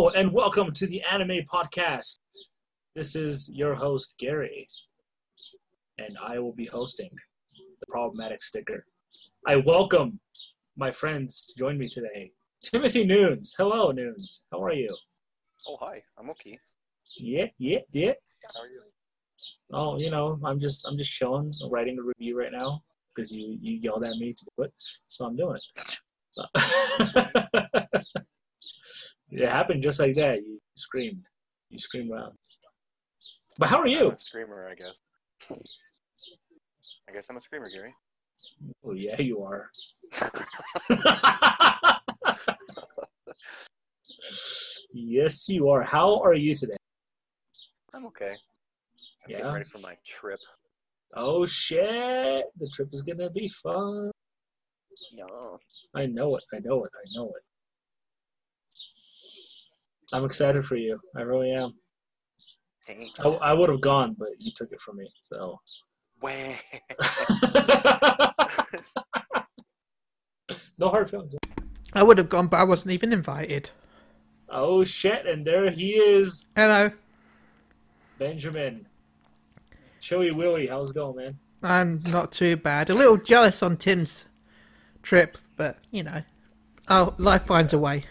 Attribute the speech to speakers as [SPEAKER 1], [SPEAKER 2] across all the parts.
[SPEAKER 1] Hello and welcome to the Anime Podcast. This is your host Gary, and I will be hosting the Problematic Sticker. I welcome my friends to join me today. Timothy Noons. Hello, Noons. How are you?
[SPEAKER 2] Oh, hi. I'm okay.
[SPEAKER 1] Yeah, yeah, yeah.
[SPEAKER 2] How are you?
[SPEAKER 1] Oh, you know, I'm just I'm just chilling, I'm writing a review right now because you you yelled at me to do it, so I'm doing it. It happened just like that. You screamed, you screamed loud. But how are
[SPEAKER 2] I'm
[SPEAKER 1] you?
[SPEAKER 2] a screamer, I guess. I guess I'm a screamer, Gary.
[SPEAKER 1] Oh yeah, you are. yes, you are. How are you today?
[SPEAKER 2] I'm okay. I'm
[SPEAKER 1] Yeah?
[SPEAKER 2] getting ready for my trip.
[SPEAKER 1] Oh shit! The trip is gonna be fun.
[SPEAKER 2] Yes.
[SPEAKER 1] I know it. I know it. I know it. I'm excited for you. I really am.
[SPEAKER 2] Thanks.
[SPEAKER 1] I, I would have gone, but you took it from me. So.
[SPEAKER 2] Way.
[SPEAKER 1] no hard feelings.
[SPEAKER 3] I would have gone, but I wasn't even invited.
[SPEAKER 1] Oh shit! And there he is,
[SPEAKER 3] Hello,
[SPEAKER 1] Benjamin. Chili Willy, how's it going, man?
[SPEAKER 3] I'm not too bad. A little jealous on Tim's trip, but you know, oh, life finds a way.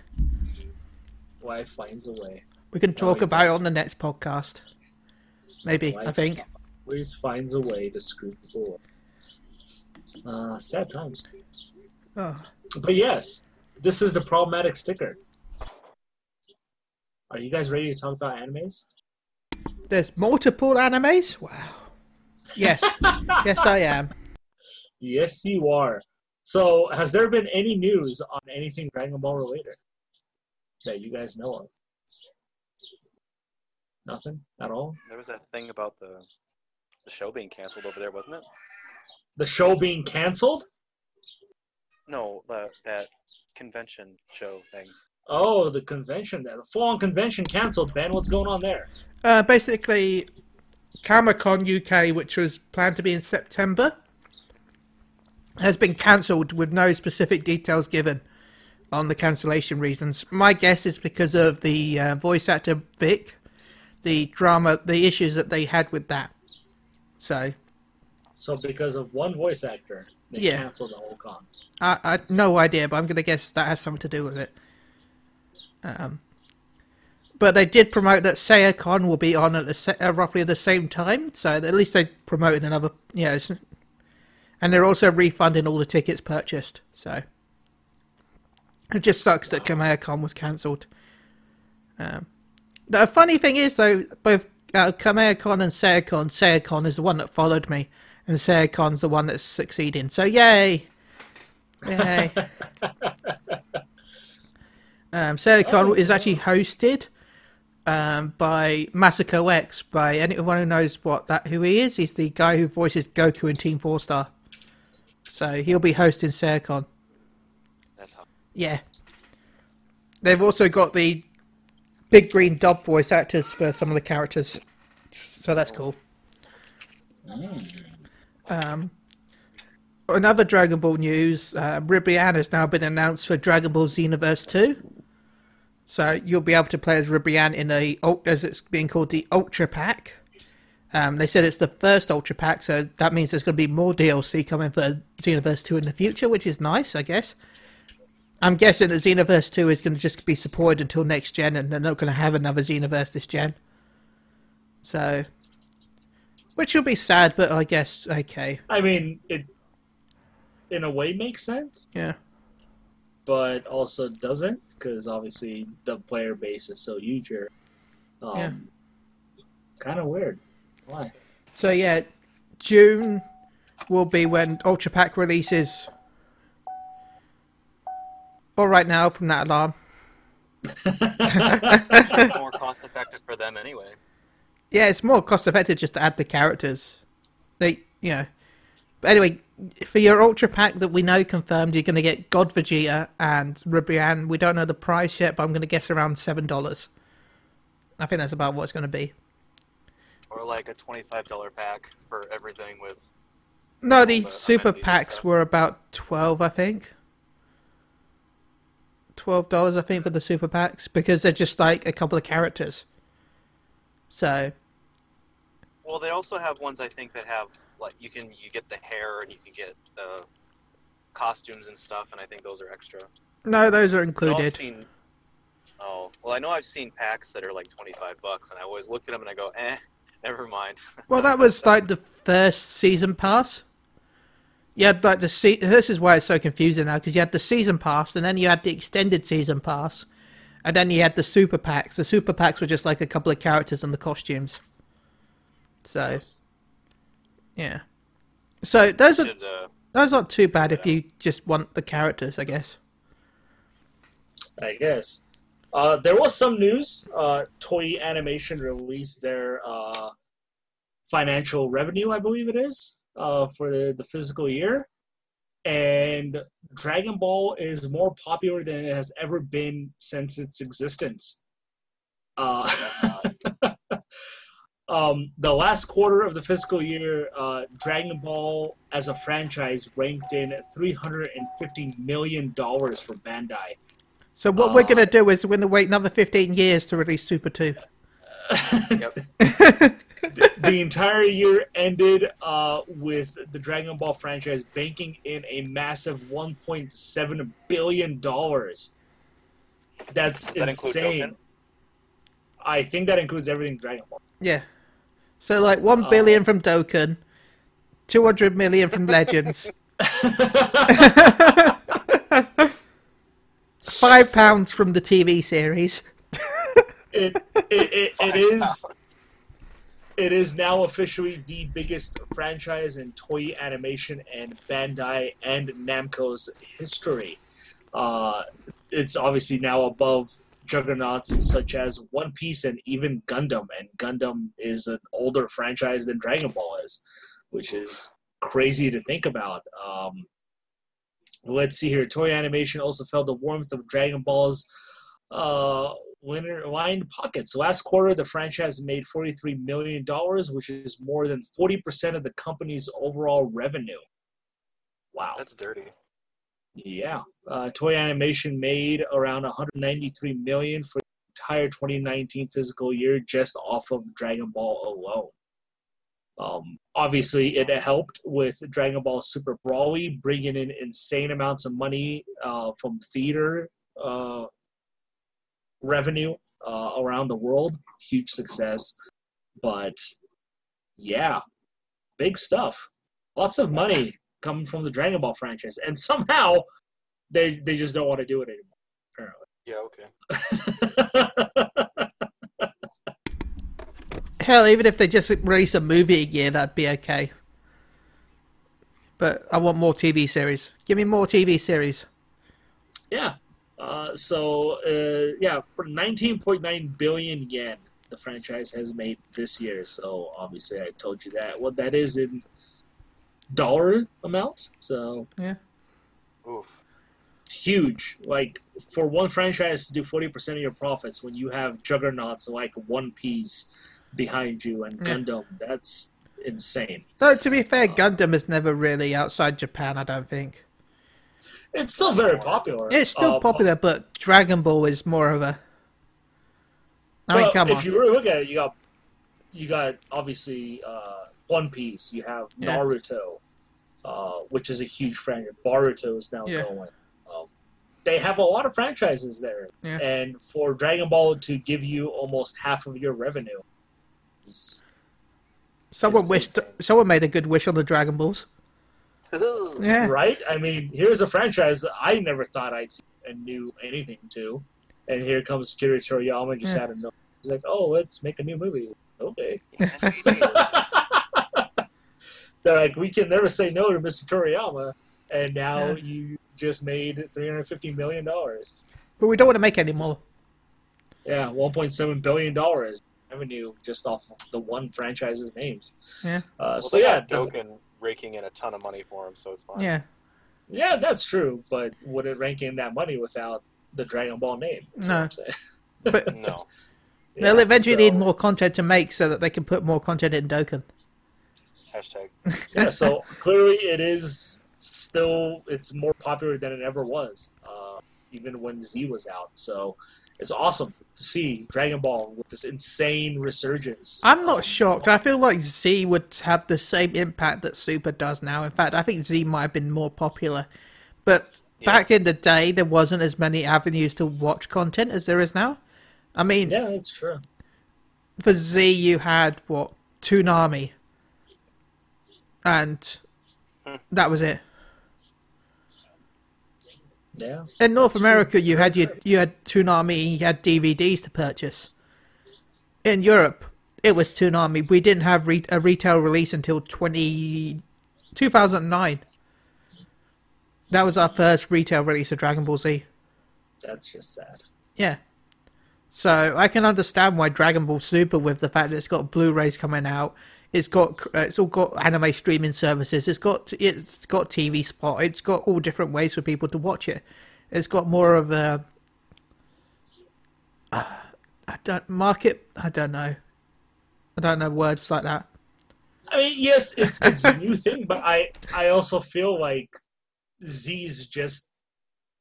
[SPEAKER 1] Life finds a way.
[SPEAKER 3] We can talk about it on the next podcast. Maybe I think.
[SPEAKER 1] Always finds a way to screw people up. Uh, sad times.
[SPEAKER 3] Oh,
[SPEAKER 1] But yes, this is the problematic sticker. Are you guys ready to talk about animes?
[SPEAKER 3] there's multiple animes. Wow. Yes, yes, I am.
[SPEAKER 1] Yes, you are. So, has there been any news on anything Dragon Ball related that you guys know of? Nothing at all.
[SPEAKER 2] there was that thing about the the show being canceled over there, wasn't it?
[SPEAKER 1] The show being canceled?
[SPEAKER 2] No, the, that convention show thing.
[SPEAKER 1] Oh, the convention, the full-on convention canceled. Ben, what's going on there?
[SPEAKER 3] Uh, basically, Comic-Con UK, which was planned to be in September, has been cancelled with no specific details given on the cancellation reasons. My guess is because of the uh, voice actor Vic, the drama, the issues that they had with that. So,
[SPEAKER 1] So, because of one voice actor, they
[SPEAKER 3] Yeah.
[SPEAKER 1] canceled the whole con.
[SPEAKER 3] I, I no idea, but I'm going to guess that has something to do with it. Um, but they did promote that SeaCon will be on at the uh, roughly at the same time, so at least they promoted another, you know, and they're also refunding all the tickets purchased. So it just sucks that KamehaCon was cancelled. Um, the funny thing is, though, both uh, KamehaCon and SeaCon, SeaCon is the one that followed me, and SeaCon's the one that's succeeding. So yay! Yay. um, SeaCon
[SPEAKER 1] Oh,
[SPEAKER 3] is actually hosted um, by MasakoX. By anyone who knows what that who he is, he's the guy who voices Goku in Team Four Star. So he'll be hosting SeaCon. Yeah. They've also got the big green dub voice actors for some of the characters, so that's cool. Um, another Dragon Ball news: uh, Ribrianne has now been announced for Dragon Ball Xenoverse Two. So you'll be able to play as Ribrianne in ult- as it's being called the Ultra Pack. Um, they said it's the first Ultra Pack, so that means there's going to be more DLC coming for Xenoverse Two in the future, which is nice, I guess. I'm guessing that Xenoverse 2 is going to just be supported until next gen, and they're not going to have another Xenoverse this gen. So, which will be sad, but I guess okay.
[SPEAKER 1] I mean, it in a way makes sense,
[SPEAKER 3] Yeah,
[SPEAKER 1] but also doesn't because obviously the player base is so huge here. Um,
[SPEAKER 3] Yeah.
[SPEAKER 1] Kind of weird. Why?
[SPEAKER 3] so yeah, June will be when Ultra Pack releases. Right now from that alarm.
[SPEAKER 2] It's more cost effective for them anyway.
[SPEAKER 3] Yeah, it's more cost effective just to add the characters. They, you know. But anyway, for your Ultra Pack that we know confirmed, you're going to get God Vegeta and Ribrianne. We don't know the price yet, but I'm going to guess around $7. I think that's about what it's going to be.
[SPEAKER 2] Or like a twenty-five dollar pack for everything with.
[SPEAKER 3] No, the
[SPEAKER 2] the
[SPEAKER 3] super packs were about 12, I think. Twelve dollars, I think, for the super packs because they're just like a couple of characters. So
[SPEAKER 2] Well, they also have ones I think that have like you can you get the hair and you can get the costumes and stuff, and I think those are extra.
[SPEAKER 3] no, those are included.
[SPEAKER 2] seen. Oh well, I know I've seen packs that are like twenty five bucks, and I always looked at them and I go, eh, never mind.
[SPEAKER 3] Well, that was like the first season pass. You had like the se- This is why it's so confusing now because you had the season pass, and then you had the extended season pass, and then you had the super packs. The super packs were just like a couple of characters and the costumes. So yeah, so those are
[SPEAKER 2] Should, uh,
[SPEAKER 3] those aren't too bad if you just want the characters, I guess.
[SPEAKER 1] I guess. Uh, there was some news. Uh, Toei Animation released their uh, financial revenue, I believe it is, uh, for the, the physical year. And Dragon Ball is more popular than it has ever been since its existence. Uh, um, the last quarter of the fiscal year, uh, Dragon Ball as a franchise ranked in $350 million for Bandai.
[SPEAKER 3] So what we're
[SPEAKER 1] Uh,
[SPEAKER 3] gonna do is we're gonna wait another fifteen years to release Super Two.
[SPEAKER 2] yep.
[SPEAKER 1] the entire year ended uh, with the Dragon Ball franchise banking in a massive 1.7 billion dollars. That's
[SPEAKER 2] Does that
[SPEAKER 1] insane. I think that includes everything Dragon Ball.
[SPEAKER 3] Yeah. So like one
[SPEAKER 1] Oh.
[SPEAKER 3] billion from Dokkan, two hundred million from Legends, five pounds from the TV series.
[SPEAKER 1] It, it, it, it is it is now officially the biggest franchise in Toei Animation and Bandai and Namco's history. Uh, it's obviously now above juggernauts such as One Piece and even Gundam, and Gundam is an older franchise than Dragon Ball is, which is crazy to think about. Um, let's see here. Toei Animation also felt the warmth of Dragon Ball's uh, winner lined pockets. Last quarter, the franchise made $43 million, which is more than 40% of the company's overall revenue. Wow.
[SPEAKER 2] That's dirty.
[SPEAKER 1] Yeah, uh, Toei Animation made around 193 million for the entire 2019 physical year just off of Dragon Ball alone. Um, obviously, it helped with Dragon Ball Super Broly bringing in insane amounts of money uh, from theater uh, revenue uh, around the world. Huge success, but yeah, big stuff. Lots of money coming from the Dragon Ball franchise, and somehow they they just don't want to do it anymore. Apparently.
[SPEAKER 2] Yeah. Okay.
[SPEAKER 3] Hell, even if they just release a movie a year, that'd be okay. But I want more TV series. Give me more TV series.
[SPEAKER 1] yeah. Uh, so uh, yeah, for 19.9 billion yen, the franchise has made this year. So obviously, I told you that. What that is in dollar amount. So yeah,
[SPEAKER 2] Oof.
[SPEAKER 1] huge. Like for one franchise to do 40% of your profits when you have juggernauts like One Piece behind you and
[SPEAKER 3] Yeah.
[SPEAKER 1] Gundam, that's insane.
[SPEAKER 3] Though to be fair, Gundam is never really outside Japan. I don't think
[SPEAKER 1] It's still very popular.
[SPEAKER 3] it's still
[SPEAKER 1] Uh,
[SPEAKER 3] popular, but Dragon Ball is more of a. I mean, come
[SPEAKER 1] if
[SPEAKER 3] on.
[SPEAKER 1] you really look at it, you got you got obviously uh, One Piece. You have
[SPEAKER 3] Yeah.
[SPEAKER 1] Naruto, uh, which is a huge franchise. Boruto is now
[SPEAKER 3] Yeah.
[SPEAKER 1] going. Um, they have a lot of franchises there,
[SPEAKER 3] Yeah.
[SPEAKER 1] and for Dragon Ball to give you almost half of your revenue, is,
[SPEAKER 3] Someone wished. Someone made a good wish on the Dragon Balls. Yeah.
[SPEAKER 1] right? I mean, here's a franchise I never thought I'd see and knew anything to, and here comes Akira Toriyama just
[SPEAKER 3] Yeah.
[SPEAKER 1] out of nowhere. He's like, "Oh, let's make a new movie." Okay.
[SPEAKER 2] Yes, we.
[SPEAKER 1] They're like, we can never say no to Mr. Toriyama, and now
[SPEAKER 3] Yeah.
[SPEAKER 1] you just made three hundred fifty million dollars.
[SPEAKER 3] But we don't want to make any more.
[SPEAKER 1] Yeah, one point seven billion dollars revenue just off of the one franchise's names.
[SPEAKER 3] Yeah.
[SPEAKER 1] Uh,
[SPEAKER 2] Well,
[SPEAKER 1] so yeah,
[SPEAKER 2] have
[SPEAKER 1] the-
[SPEAKER 2] Dokkan raking in a ton of money for him, so it's fine.
[SPEAKER 3] Yeah.
[SPEAKER 1] yeah, that's true. But would it rank in that money without the Dragon Ball name?
[SPEAKER 3] No. But
[SPEAKER 2] No.
[SPEAKER 3] they'll eventually
[SPEAKER 1] so-
[SPEAKER 3] need more content to make so that they can put more content in Dokkan.
[SPEAKER 2] Hashtag.
[SPEAKER 1] yeah, so clearly it is still it's more popular than it ever was. Uh, even when Z was out. So it's awesome to see Dragon Ball with this insane resurgence.
[SPEAKER 3] I'm not
[SPEAKER 1] Um,
[SPEAKER 3] shocked. I feel like Z would have the same impact that Super does now. In fact, I think Z might have been more popular. But
[SPEAKER 2] Yeah.
[SPEAKER 3] back in the day, there wasn't as many avenues to watch content as there is now. I mean,
[SPEAKER 1] Yeah, that's true.
[SPEAKER 3] for Z, you had what Toonami, and
[SPEAKER 2] Hmm.
[SPEAKER 3] that was it.
[SPEAKER 1] Yeah.
[SPEAKER 3] In North America,
[SPEAKER 1] true.
[SPEAKER 3] you had your, you had Toonami and you had DVDs to purchase. In Europe, it was Toonami. We didn't have re- a retail release until 20, 2009. That was our first retail release of Dragon Ball Z.
[SPEAKER 1] That's just sad.
[SPEAKER 3] Yeah. So I can understand why Dragon Ball Super, with the fact that it's got Blu-rays coming out, it's got uh, it's all got anime streaming services, it's got it's got TV spot, it's got all different ways for people to watch it. It's got more of a uh, I don't market. I don't know. I don't know words like that.
[SPEAKER 1] I mean, yes, it's it's a new thing, but I I also feel like Z's just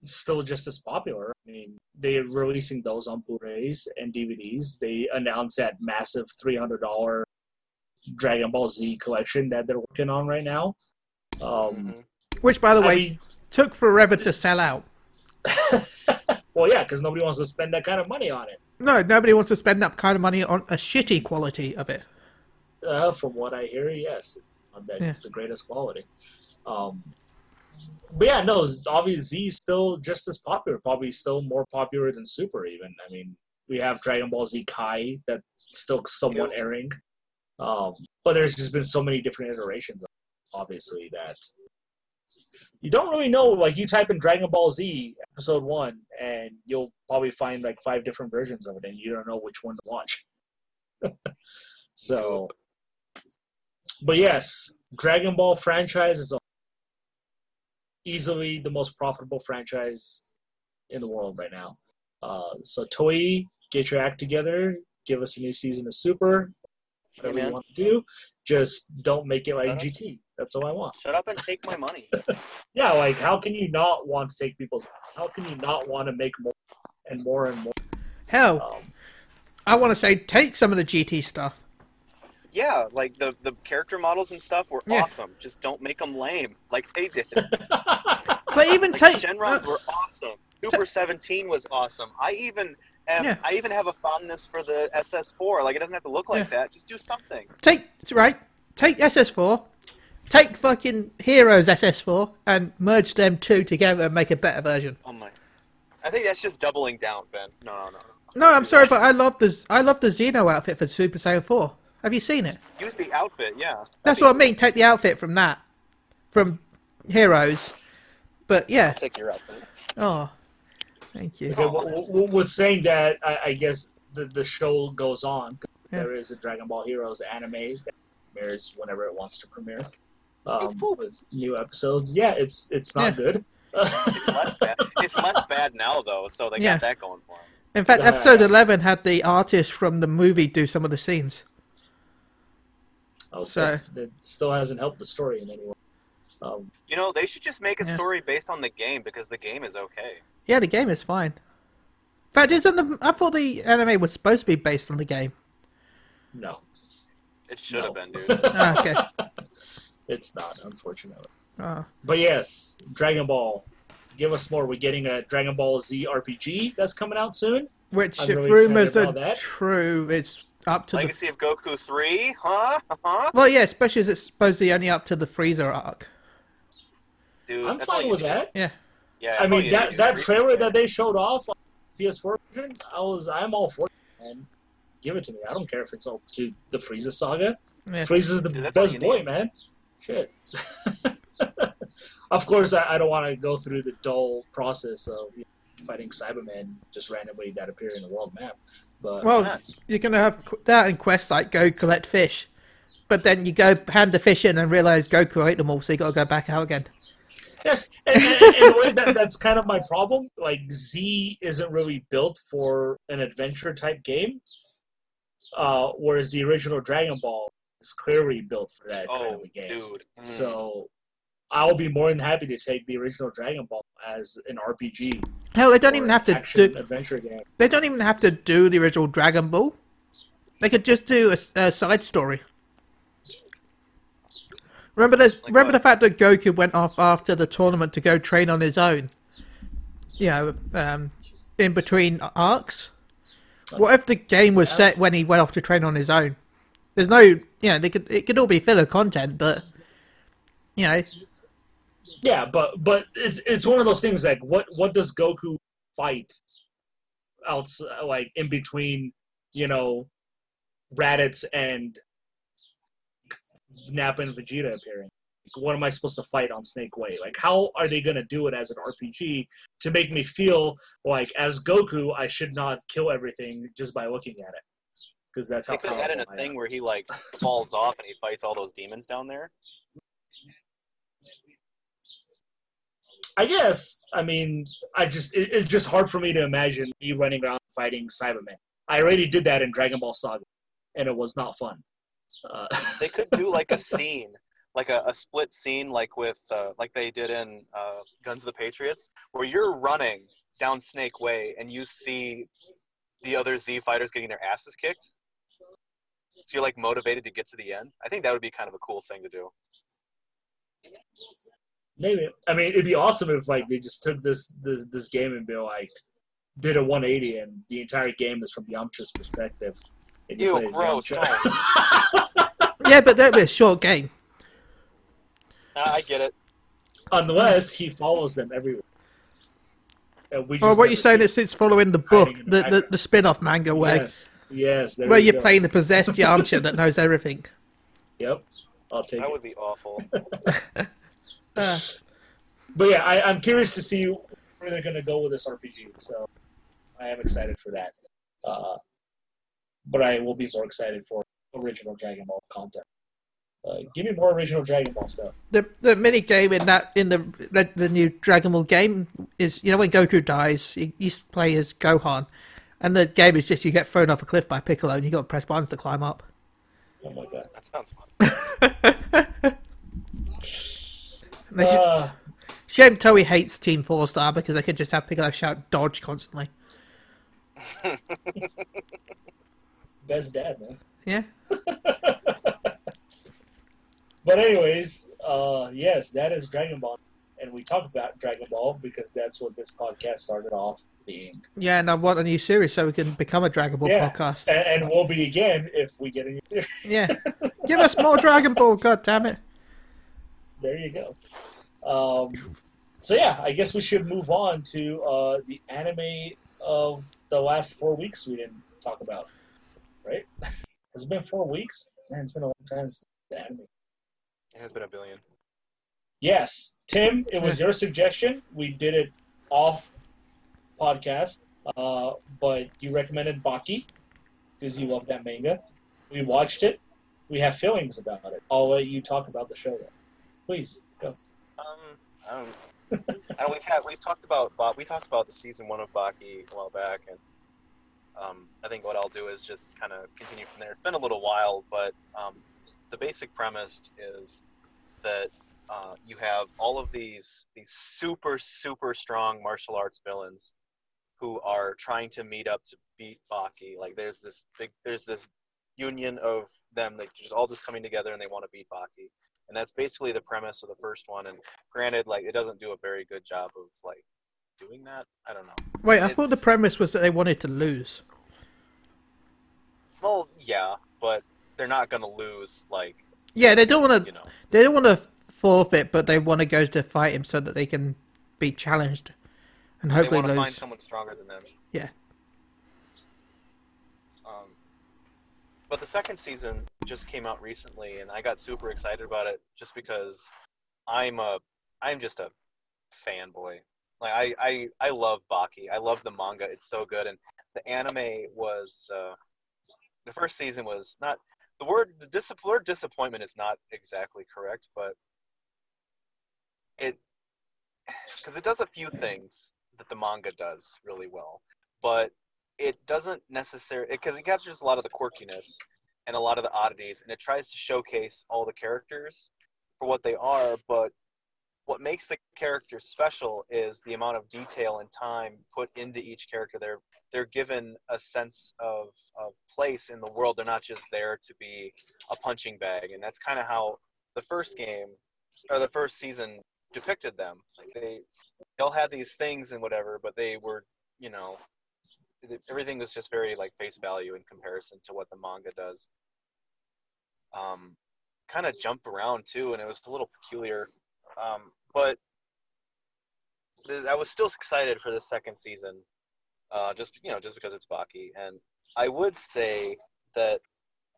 [SPEAKER 1] still just as popular. I mean, they're releasing those on Blu-rays and DVDs. They announced that massive three hundred dollar Dragon Ball Z collection that they're working on right now. Um,
[SPEAKER 2] Mhm.
[SPEAKER 3] Which, by the
[SPEAKER 1] I
[SPEAKER 3] way,
[SPEAKER 1] mean,
[SPEAKER 3] took forever to sell out.
[SPEAKER 1] well, yeah, because nobody wants to spend that kind of money on it.
[SPEAKER 3] No, nobody wants to spend that kind of money on a shitty quality of it.
[SPEAKER 1] Uh, from what I hear, yes, on that
[SPEAKER 3] Yeah.
[SPEAKER 1] the greatest quality. Um, but yeah, no, obviously Z is still just as popular. Probably still more popular than Super. Even I mean, we have Dragon Ball Z Kai that's still somewhat
[SPEAKER 2] Yeah.
[SPEAKER 1] airing. Um, but there's just been so many different iterations, obviously, that you don't really know. Like you type in Dragon Ball Z Episode One, and you'll probably find like five different versions of it, and you don't know which one to watch. so, but yes, Dragon Ball franchise is easily the most profitable franchise in the world right now. Uh, so Toei, get your act together. Give us a new season of Super. Whatever
[SPEAKER 2] man.
[SPEAKER 1] you want to do, just don't make it like
[SPEAKER 2] Shut up.
[SPEAKER 1] GT. That's all I want.
[SPEAKER 2] Shut up and take my money.
[SPEAKER 1] Yeah, like how can you not want to take people's? How can you not want to make more and more and more?
[SPEAKER 3] Hell,
[SPEAKER 1] Um,
[SPEAKER 3] I want to say take some of the GT stuff.
[SPEAKER 2] Yeah, like the the character models and stuff were
[SPEAKER 3] Yeah.
[SPEAKER 2] awesome. Just don't make them lame like they did.
[SPEAKER 3] But even
[SPEAKER 2] Like
[SPEAKER 3] take
[SPEAKER 2] Shenrons
[SPEAKER 3] uh,
[SPEAKER 2] were awesome. Super 17 was awesome. I even am,
[SPEAKER 3] Yeah.
[SPEAKER 2] I even have a fondness for the SS4. Like it doesn't have to look like that. Just do something.
[SPEAKER 3] take right, take SS4, take fucking Heroes SS4, and merge them two together and make a better version.
[SPEAKER 2] Oh my. I think that's just doubling down, Ben. No, no, no.
[SPEAKER 3] No, I'm sorry, but I love the I love the Xeno outfit for Super Saiyan 4. Have you seen it?
[SPEAKER 2] Use the outfit, yeah.
[SPEAKER 3] That's what I mean. Take the outfit from that, from Heroes. But yeah,
[SPEAKER 2] Take your outfit.
[SPEAKER 3] oh, thank you.
[SPEAKER 1] okay, w- w- with saying that, I, I guess the the show goes on.
[SPEAKER 3] Yeah.
[SPEAKER 1] There is a Dragon Ball Heroes anime that premieres whenever it wants to premiere.
[SPEAKER 2] It's
[SPEAKER 1] Um,
[SPEAKER 2] poop.
[SPEAKER 1] with new episodes. Yeah, it's it's not
[SPEAKER 3] Yeah.
[SPEAKER 1] good.
[SPEAKER 2] It's less bad. It's less bad now though, so they
[SPEAKER 3] Yeah.
[SPEAKER 2] got that going for them.
[SPEAKER 3] In fact, episode 11 had the artist from the movie do some of the scenes.
[SPEAKER 1] Oh,
[SPEAKER 3] So-
[SPEAKER 1] but it still hasn't helped the story in any way. Um,
[SPEAKER 2] You know, they should just make a
[SPEAKER 3] Yeah.
[SPEAKER 2] story based on the game because the game is okay.
[SPEAKER 3] Yeah, the game is fine. In fact, isn't the, I thought the anime was supposed to be based on the game.
[SPEAKER 1] no,
[SPEAKER 2] It should have been, dude.
[SPEAKER 3] Ah, okay.
[SPEAKER 1] it's not, unfortunately.
[SPEAKER 3] Oh.
[SPEAKER 1] But yes, Dragon Ball. Give us more. We're getting a Dragon Ball Z RPG that's coming out soon.
[SPEAKER 3] Which,
[SPEAKER 1] really
[SPEAKER 3] rumors are
[SPEAKER 1] that.
[SPEAKER 3] true, it's up to the.
[SPEAKER 2] Legacy of Goku 3? Huh? Huh?
[SPEAKER 3] Well, yeah, especially as it's supposedly only up to the Frieza arc.
[SPEAKER 2] Dude,
[SPEAKER 1] I'm fine with
[SPEAKER 2] need.
[SPEAKER 1] that.
[SPEAKER 3] Yeah.
[SPEAKER 2] Yeah,
[SPEAKER 1] I mean that that trailer that they showed off on PS4 version, I was I'm all for it, man. Give it to me. I don't care if it's up to the Frieza saga.
[SPEAKER 3] Yeah.
[SPEAKER 1] Frieza's the
[SPEAKER 2] Dude,
[SPEAKER 1] best boy,
[SPEAKER 2] need.
[SPEAKER 1] man. Shit. of course, I, I don't want to go through the dull process of you know, fighting Saibamen just randomly that appear in the world map. But
[SPEAKER 3] Well,
[SPEAKER 2] not?
[SPEAKER 3] you're going to have that in quests like go collect fish. But then you go hand the fish in and realize Goku ate them all, so you got to go back out again.
[SPEAKER 1] Yes, and, and, in a way, that, that's kind of my problem. Like Z isn't really built for an adventure type game, uh, whereas the original Dragon Ball is clearly built for that kind
[SPEAKER 2] Oh,
[SPEAKER 1] of a game.
[SPEAKER 2] dude. Mm.
[SPEAKER 1] So I'll be more than happy to take the original Dragon Ball as an RPG.
[SPEAKER 3] Hell, they don't even have to
[SPEAKER 1] action
[SPEAKER 3] do.
[SPEAKER 1] adventure game.
[SPEAKER 3] They don't even have to do the original Dragon Ball. They could just do a, a side story. Remember the
[SPEAKER 2] Like
[SPEAKER 3] remember
[SPEAKER 2] what?
[SPEAKER 3] the fact that Goku went off after the tournament to go train on his own. You know, um, in between arcs. What if the game was set when he went off to train on his own? There's no, you know, they could it could all be filler content, but you know,
[SPEAKER 1] Yeah, but but it's it's one of those things like what what does Goku fight else like in between, you know, Raditz and Nappa and Vegeta appearing? Like, what am I supposed to fight on Snake Way? Like how are they gonna do it as an RPG to make me feel like as Goku I should not kill everything just by looking at it? Because that's how
[SPEAKER 2] They could add in a thing where he like falls off and he fights all those demons down there.
[SPEAKER 1] I guess. I mean, I just it, it's just hard for me to imagine me running around fighting Saibamen. I already did that in Dragon Ball Saga, and it was not fun. Uh,
[SPEAKER 2] They could do like a scene, like a, a split scene, like with uh, like they did in uh, Guns of the Patriots, where you're running down Snake Way and you see the other Z fighters getting their asses kicked. So you're like motivated to get to the end. I think that would be kind of a cool thing to do.
[SPEAKER 1] maybe. I mean, it'd be awesome if like they just took this this this game and be like did a 180, and the entire game is from Yamcha's perspective. And you
[SPEAKER 2] Ew, gross,
[SPEAKER 3] yeah, but that'd be a short game.
[SPEAKER 2] Uh, I get it.
[SPEAKER 1] Unless he follows them everywhere. And we
[SPEAKER 3] what
[SPEAKER 1] never
[SPEAKER 3] you saying
[SPEAKER 1] see
[SPEAKER 3] is it's following the book,
[SPEAKER 1] the
[SPEAKER 3] the, the,
[SPEAKER 1] background.
[SPEAKER 3] spin-off manga
[SPEAKER 1] it.
[SPEAKER 3] where
[SPEAKER 1] Yes, yes. There
[SPEAKER 3] where
[SPEAKER 1] you
[SPEAKER 3] you're
[SPEAKER 1] go.
[SPEAKER 3] playing the possessed Yamcha that knows everything.
[SPEAKER 1] Yep, I'll take
[SPEAKER 2] That
[SPEAKER 1] it.
[SPEAKER 2] would be awful.
[SPEAKER 3] Uh,
[SPEAKER 1] But yeah, I, I'm curious to see where they're going to go with this RPG. So I am excited for that. Uh, but I will be more excited for original Dragon Ball content. Uh, give me more original Dragon Ball stuff.
[SPEAKER 3] the the mini game in that in the, the the new Dragon Ball game is you know when Goku dies, you, you play as Gohan, and the game is just you get thrown off a cliff by Piccolo and you got to press buttons to climb up.
[SPEAKER 1] Oh my god.
[SPEAKER 2] That sounds fun.
[SPEAKER 3] Should,
[SPEAKER 1] Uh,
[SPEAKER 3] shame Toei hates Team Four Star because they could just have Piccolo shout dodge constantly.
[SPEAKER 1] best dad, man.
[SPEAKER 3] Yeah.
[SPEAKER 1] But anyways, uh, yes, that is Dragon Ball, and we talk about Dragon Ball because that's what this podcast started off being,
[SPEAKER 3] Yeah, and I want a new series so we can become a Dragon Ball
[SPEAKER 1] Yeah.
[SPEAKER 3] podcast.
[SPEAKER 1] and, and will be again if we get a new series.
[SPEAKER 3] Yeah. Give us more Dragon Ball, god damn it.
[SPEAKER 1] there you go. Um, so yeah, I guess we should move on to uh, the anime of the last four weeks we didn't talk about. Right? Has it been four weeks? Man, it's been a long time since the anime.
[SPEAKER 2] It has been a billion.
[SPEAKER 1] Yes, Tim, it was your suggestion. We did it off podcast, uh, but you recommended Baki because you love that manga. We watched it. We have feelings about it. I'll let you talk about the show. Though. Please go.
[SPEAKER 2] Um, I don't. I don't, we've had we've talked about we talked about the season one of Baki a while back, and um, I think what I'll do is just kind of continue from there. It's been a little while, but um, the basic premise is that uh, you have all of these these super super strong martial arts villains who are trying to meet up to beat Baki. Like there's this big there's this union of them that just all just coming together and they want to beat Baki and that's basically the premise of the first one. And granted, like it doesn't do a very good job of like doing that. I don't know.
[SPEAKER 3] Wait, I thought the premise was that they wanted to lose.
[SPEAKER 2] Well, yeah, but they're not gonna lose. Like
[SPEAKER 3] Yeah, they don't want to.
[SPEAKER 2] you
[SPEAKER 3] to.
[SPEAKER 2] know,
[SPEAKER 3] They don't want to forfeit, but they want to go to fight him so that they can be challenged and hopefully
[SPEAKER 2] want to find
[SPEAKER 3] lose.
[SPEAKER 2] someone stronger than them.
[SPEAKER 3] Yeah.
[SPEAKER 2] Um, but the second season just came out recently, and I got super excited about it just because I'm a I'm just a fanboy. Like I I I love Baki. I love the manga. It's so good, and the anime was uh, the first season was not the word the dis- word disappointment is not exactly correct, but it because it does a few things that the manga does really well, but it doesn't necessarily because it captures a lot of the quirkiness and a lot of the oddities, and it tries to showcase all the characters for what they are, but what makes the character special is the amount of detail and time put into each character. They're they're given a sense of of place in the world. They're not just there to be a punching bag, and that's kind of how the first game or the first season depicted them. They they all had these things and whatever, but they were you know everything was just very like face value in comparison to what the manga does. Um, kind of jump around too, and it was a little peculiar. Um, but I was still excited for the second season, uh, just you know, just because it's Baki, and I would say that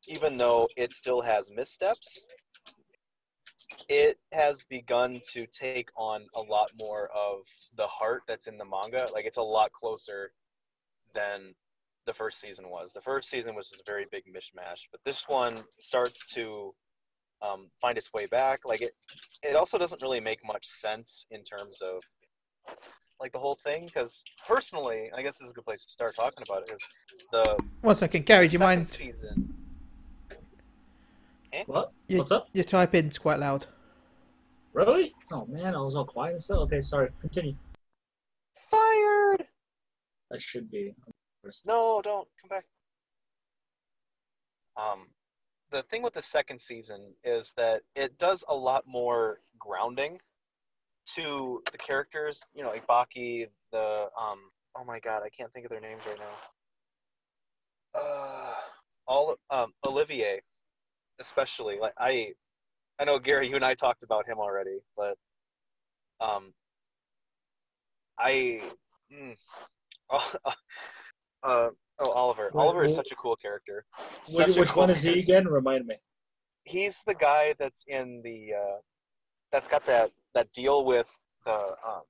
[SPEAKER 2] even though it still has missteps, it has begun to take on a lot more of the heart that's in the manga. Like it's a lot closer than the first season was. The first season was just a very big mishmash, but this one starts to um, find its way back. Like it, it also doesn't really make much sense in terms of like the whole thing. Because personally, I guess this is a good place to start talking about it. Is the
[SPEAKER 3] one second, Gary? Do you mind?
[SPEAKER 2] Season.
[SPEAKER 1] Eh? What?
[SPEAKER 3] Your,
[SPEAKER 1] What's up?
[SPEAKER 3] Your typing's quite loud.
[SPEAKER 1] Really? Oh man, I was all quiet and stuff. Okay, sorry. Continue.
[SPEAKER 2] Fired.
[SPEAKER 1] I should be.
[SPEAKER 2] No, don't come back. Um, the thing with the second season is that it does a lot more grounding to the characters. You know, Ibaki, the um, oh my god, I can't think of their names right now. Uh, all um, Olivier, especially. Like I, I know Gary, you and I talked about him already, but um, I. Mm, uh, Oh, Oliver. Oliver is such a cool character.
[SPEAKER 1] Which, which cool one is he again? Remind me.
[SPEAKER 2] He's the guy that's in the uh, that's got that that deal with the um,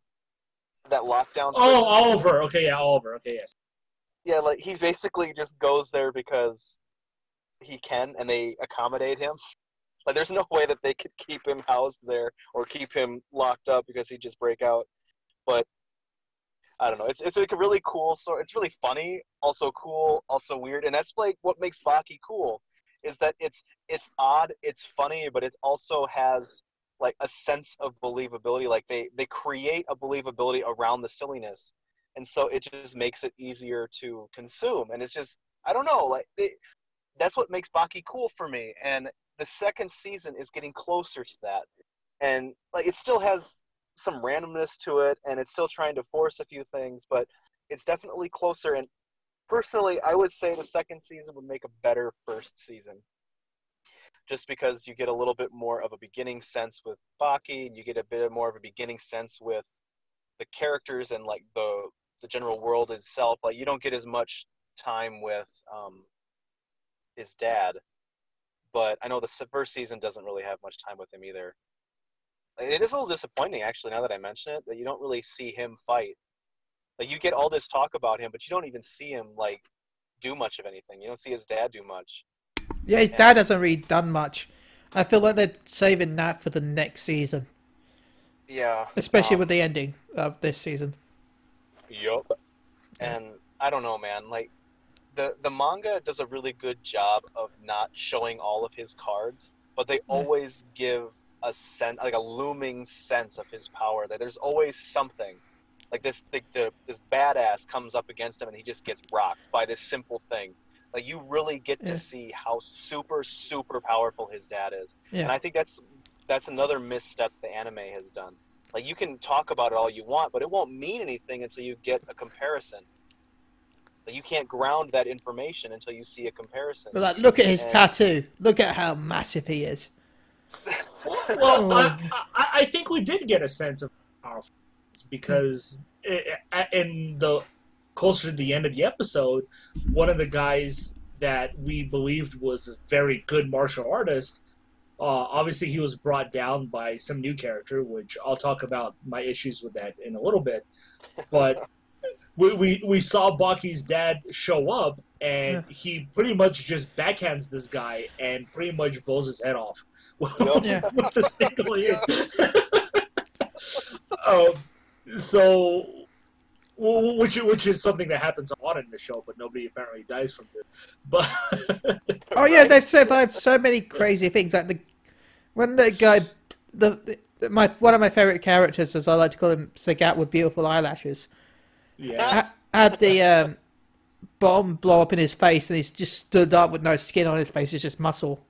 [SPEAKER 2] that lockdown.
[SPEAKER 1] Oh, Oliver. Okay, yeah, Oliver. Okay, yes.
[SPEAKER 2] Yeah, like he basically just goes there because he can, and they accommodate him. Like, there's no way that they could keep him housed there or keep him locked up because he'd just break out. But I don't know. It's it's like a really cool sort. It's really funny, also cool, also weird, and that's like what makes Baki cool, is that it's it's odd, it's funny, but it also has like a sense of believability. Like they they create a believability around the silliness, and so it just makes it easier to consume. And it's just I don't know, like that's what makes Baki cool for me. And the second season is getting closer to that, and like it still has some randomness to it, and it's still trying to force a few things, but it's definitely closer. And personally, I would say the second season would make a better first season, just because you get a little bit more of a beginning sense with Baki, and you get a bit more of a beginning sense with the characters and like the the general world itself. Like you don't get as much time with um, his dad, but I know the first season doesn't really have much time with him either it is a little disappointing actually now that I mention it that you don't really see him fight. Like you get all this talk about him, but you don't even see him like do much of anything. You don't see his dad do much.
[SPEAKER 3] Yeah, his and, dad hasn't really done much. I feel like they're saving that for the next season.
[SPEAKER 2] Yeah.
[SPEAKER 3] Especially um, with the ending of this season.
[SPEAKER 2] Yup. And I don't know, man. Like the the manga does a really good job of not showing all of his cards, but they always give a sense, like a looming sense of his power. That there's always something, like this, the, the, this badass comes up against him and he just gets rocked by this simple thing. Like you really get yeah. to see how super, super powerful his dad is, yeah. and I think that's that's another misstep the anime has done. Like you can talk about it all you want, but it won't mean anything until you get a comparison. Like you can't ground that information until you see a comparison.
[SPEAKER 3] But like, look at his and... tattoo. Look at how massive he is
[SPEAKER 1] well, I, I, I, think we did get a sense of powerful because it, in the closer to the end of the episode, one of the guys that we believed was a very good martial artist. Uh, obviously, he was brought down by some new character, which I'll talk about my issues with that in a little bit. But we, we, we saw Baki's dad show up, and yeah. he pretty much just backhands this guy and pretty much blows his head off yeah. with the single yeah. um, so, which which is something that happens a lot in the show, but nobody apparently dies from it. But
[SPEAKER 3] oh yeah, they've survived so many crazy things. Like the when the guy the, the my one of my favorite characters, as I like to call him, Sagat with beautiful eyelashes.
[SPEAKER 1] Yes.
[SPEAKER 3] had the um, bomb blow up in his face, and he's just stood up with no skin on his face. It's just muscle.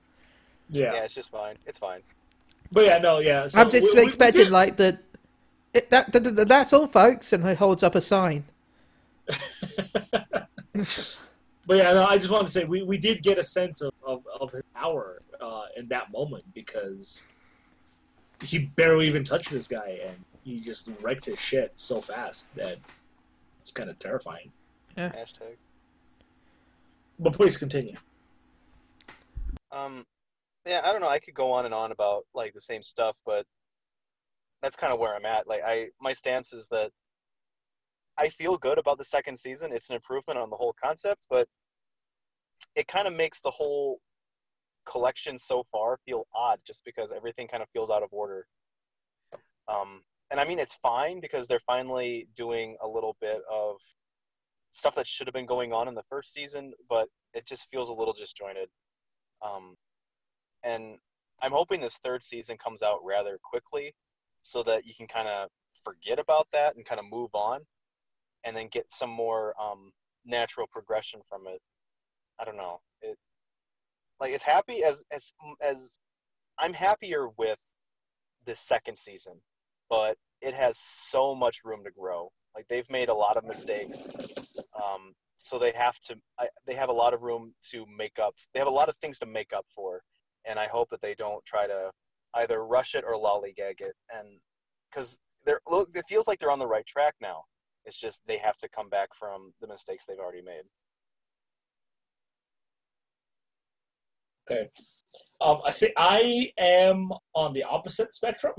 [SPEAKER 2] Yeah,
[SPEAKER 1] Yeah.
[SPEAKER 2] it's just fine. It's fine.
[SPEAKER 1] But yeah, no, yeah. So
[SPEAKER 3] I'm just
[SPEAKER 1] we- we- we
[SPEAKER 3] expecting like the. It, that, that, that- that's all, folks, and he holds up a sign.
[SPEAKER 1] But yeah, no, I just wanted to say we, we did get a sense of, of, of his power uh, in that moment because he barely even touched this guy and he just wrecked his shit so fast that it's kind of terrifying. Yeah.
[SPEAKER 2] Hashtag.
[SPEAKER 1] But please continue.
[SPEAKER 2] Um, yeah, I don't know. I could go on and on about like the same stuff, but that's kind of where I'm at. Like, I my stance is that I feel good about the second season. It's an improvement on the whole concept, but it kind of makes the whole collection so far feel odd, just because everything kind of feels out of order. Um, and I mean, it's fine because they're finally doing a little bit of stuff that should have been going on in the first season, but it just feels a little disjointed. Um, and I'm hoping this third season comes out rather quickly so that you can kind of forget about that and kind of move on and then get some more um, natural progression from it. I don't know. It like as happy as as as I'm happier with this second season, but it has so much room to grow. Like they've made a lot of mistakes, um, so they have to. I, they have a lot of room to make up. They have a lot of things to make up for, and I hope that they don't try to either rush it or lollygag it. And because they're, look, it feels like they're on the right track now. It's just they have to come back from the mistakes they've already made.
[SPEAKER 1] Okay. Um, I see. I am on the opposite spectrum.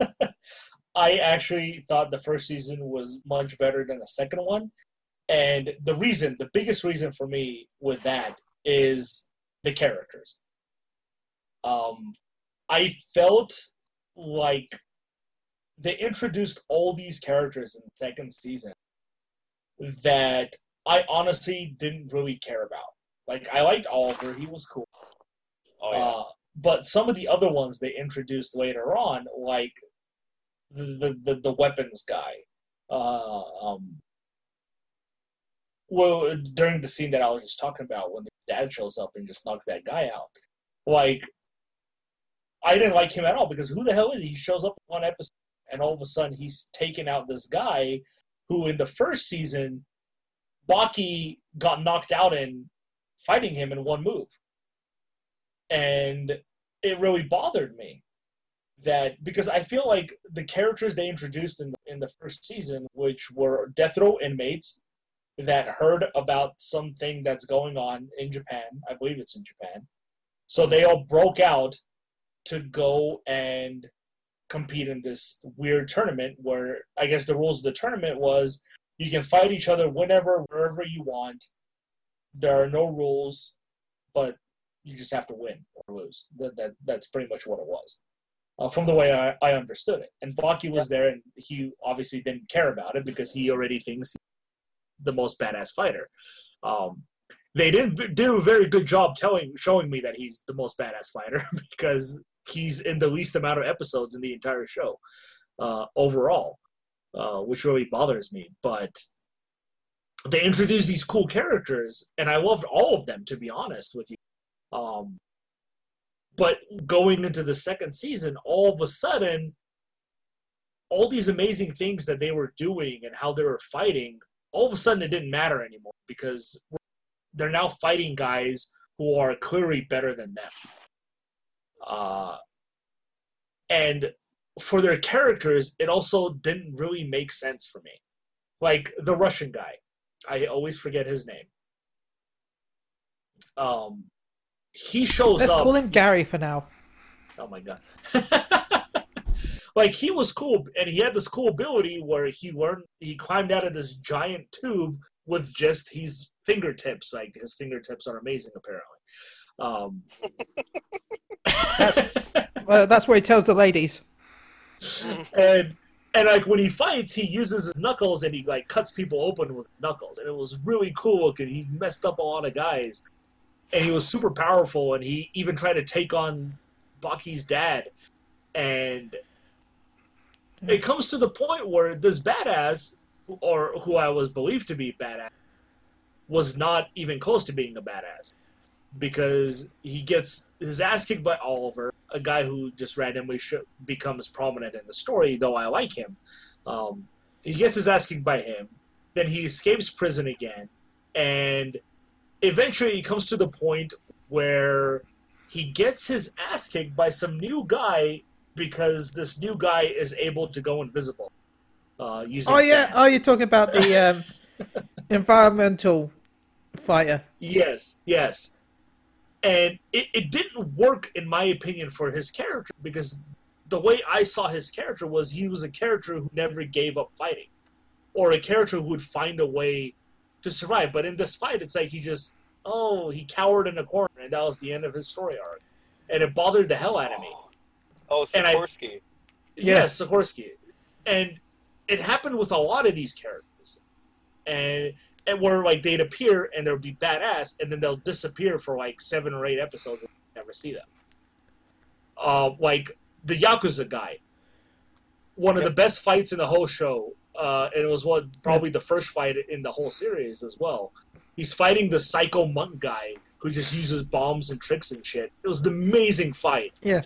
[SPEAKER 1] I actually thought the first season was much better than the second one. And the reason, the biggest reason for me with that is the characters. Um, I felt like they introduced all these characters in the second season that I honestly didn't really care about. Like, I liked Oliver, he was cool.
[SPEAKER 2] Oh yeah.
[SPEAKER 1] Uh, but some of the other ones they introduced later on, like the the, the, weapons guy, uh, um, well, during the scene that I was just talking about, when the dad shows up and just knocks that guy out, like I didn't like him at all because who the hell is he? He shows up in one episode and all of a sudden he's taking out this guy who in the first season, Baki got knocked out in fighting him in one move and it really bothered me that because I feel like the characters they introduced in in the first season, which were death row inmates that heard about something that's going on in Japan, I believe it's in Japan, so they all broke out to go and compete in this weird tournament where I guess the rules of the tournament was you can fight each other whenever, wherever you want. There are no rules, but you just have to win or lose. That, that that's pretty much what it was, uh, from the way I, I understood it. And Baki was there, and he obviously didn't care about it because he already thinks he's the most badass fighter. Um, they didn't do a very good job telling showing me that he's the most badass fighter because he's in the least amount of episodes in the entire show uh, overall, uh, which really bothers me. But they introduced these cool characters, and I loved all of them, to be honest with you. Um, but going into the second season, all of a sudden, all these amazing things that they were doing and how they were fighting, all of a sudden it didn't matter anymore because they're now fighting guys who are clearly better than them. Uh, and for their characters, it also didn't really make sense for me. Like the Russian guy, I always forget his name. Um, he shows
[SPEAKER 3] Let's
[SPEAKER 1] up.
[SPEAKER 3] call him Gary for now.
[SPEAKER 1] Oh my god. like he was cool and he had this cool ability where he learned he climbed out of this giant tube with just his fingertips. Like his fingertips are amazing apparently. Um
[SPEAKER 3] Well, that's where he tells the ladies.
[SPEAKER 1] and and like when he fights, he uses his knuckles and he like cuts people open with knuckles, and it was really cool. Cause he messed up a lot of guys, and he was super powerful. And he even tried to take on Baki's dad, and it comes to the point where this badass, or who I was believed to be badass, was not even close to being a badass because he gets his ass kicked by Oliver, a guy who just randomly sh- becomes prominent in the story. Though I like him, um, he gets his ass kicked by him. Then he escapes prison again, and eventually he comes to the point where he gets his ass kicked by some new guy because this new guy is able to go invisible. Uh, using
[SPEAKER 3] Oh yeah.
[SPEAKER 1] sand.
[SPEAKER 3] Oh, you're talking about the um, environmental fighter.
[SPEAKER 1] Yes, yes. And it, it didn't work, in my opinion, for his character because the way I saw his character was he was a character who never gave up fighting, or a character who would find a way to survive. But in this fight, it's like he just, oh, he cowered in a corner, and that was the end of his story arc. And it bothered the hell out of me.
[SPEAKER 2] Oh, oh
[SPEAKER 1] And I-
[SPEAKER 2] Sikorsky.
[SPEAKER 3] Yeah.
[SPEAKER 1] Yes, Sikorsky. And it happened with a lot of these characters. And and where like they'd appear and they'll be badass and then they'll disappear for like seven or eight episodes and never see them. Uh, like the Yakuza guy. One of the best fights in the whole show. Uh, and it was what probably the first fight in the whole series as well. He's fighting the psycho monk guy who just uses bombs and tricks and shit. It was an amazing fight
[SPEAKER 3] Yeah.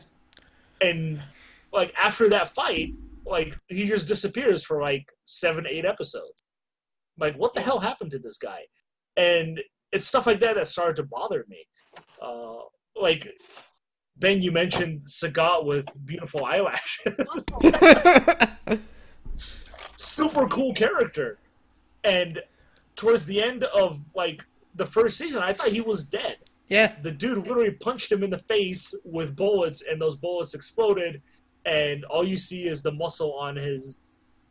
[SPEAKER 1] and like after that fight, like he just disappears for like seven, eight episodes. Like, what the hell happened to this guy? And it's stuff like that that started to bother me. Uh, like Ben, you mentioned Sagat with beautiful eyelashes. Super cool character. And towards the end of like the first season, I thought he was dead
[SPEAKER 3] yeah.
[SPEAKER 1] the dude literally punched him in the face with bullets, and those bullets exploded, and all you see is the muscle on his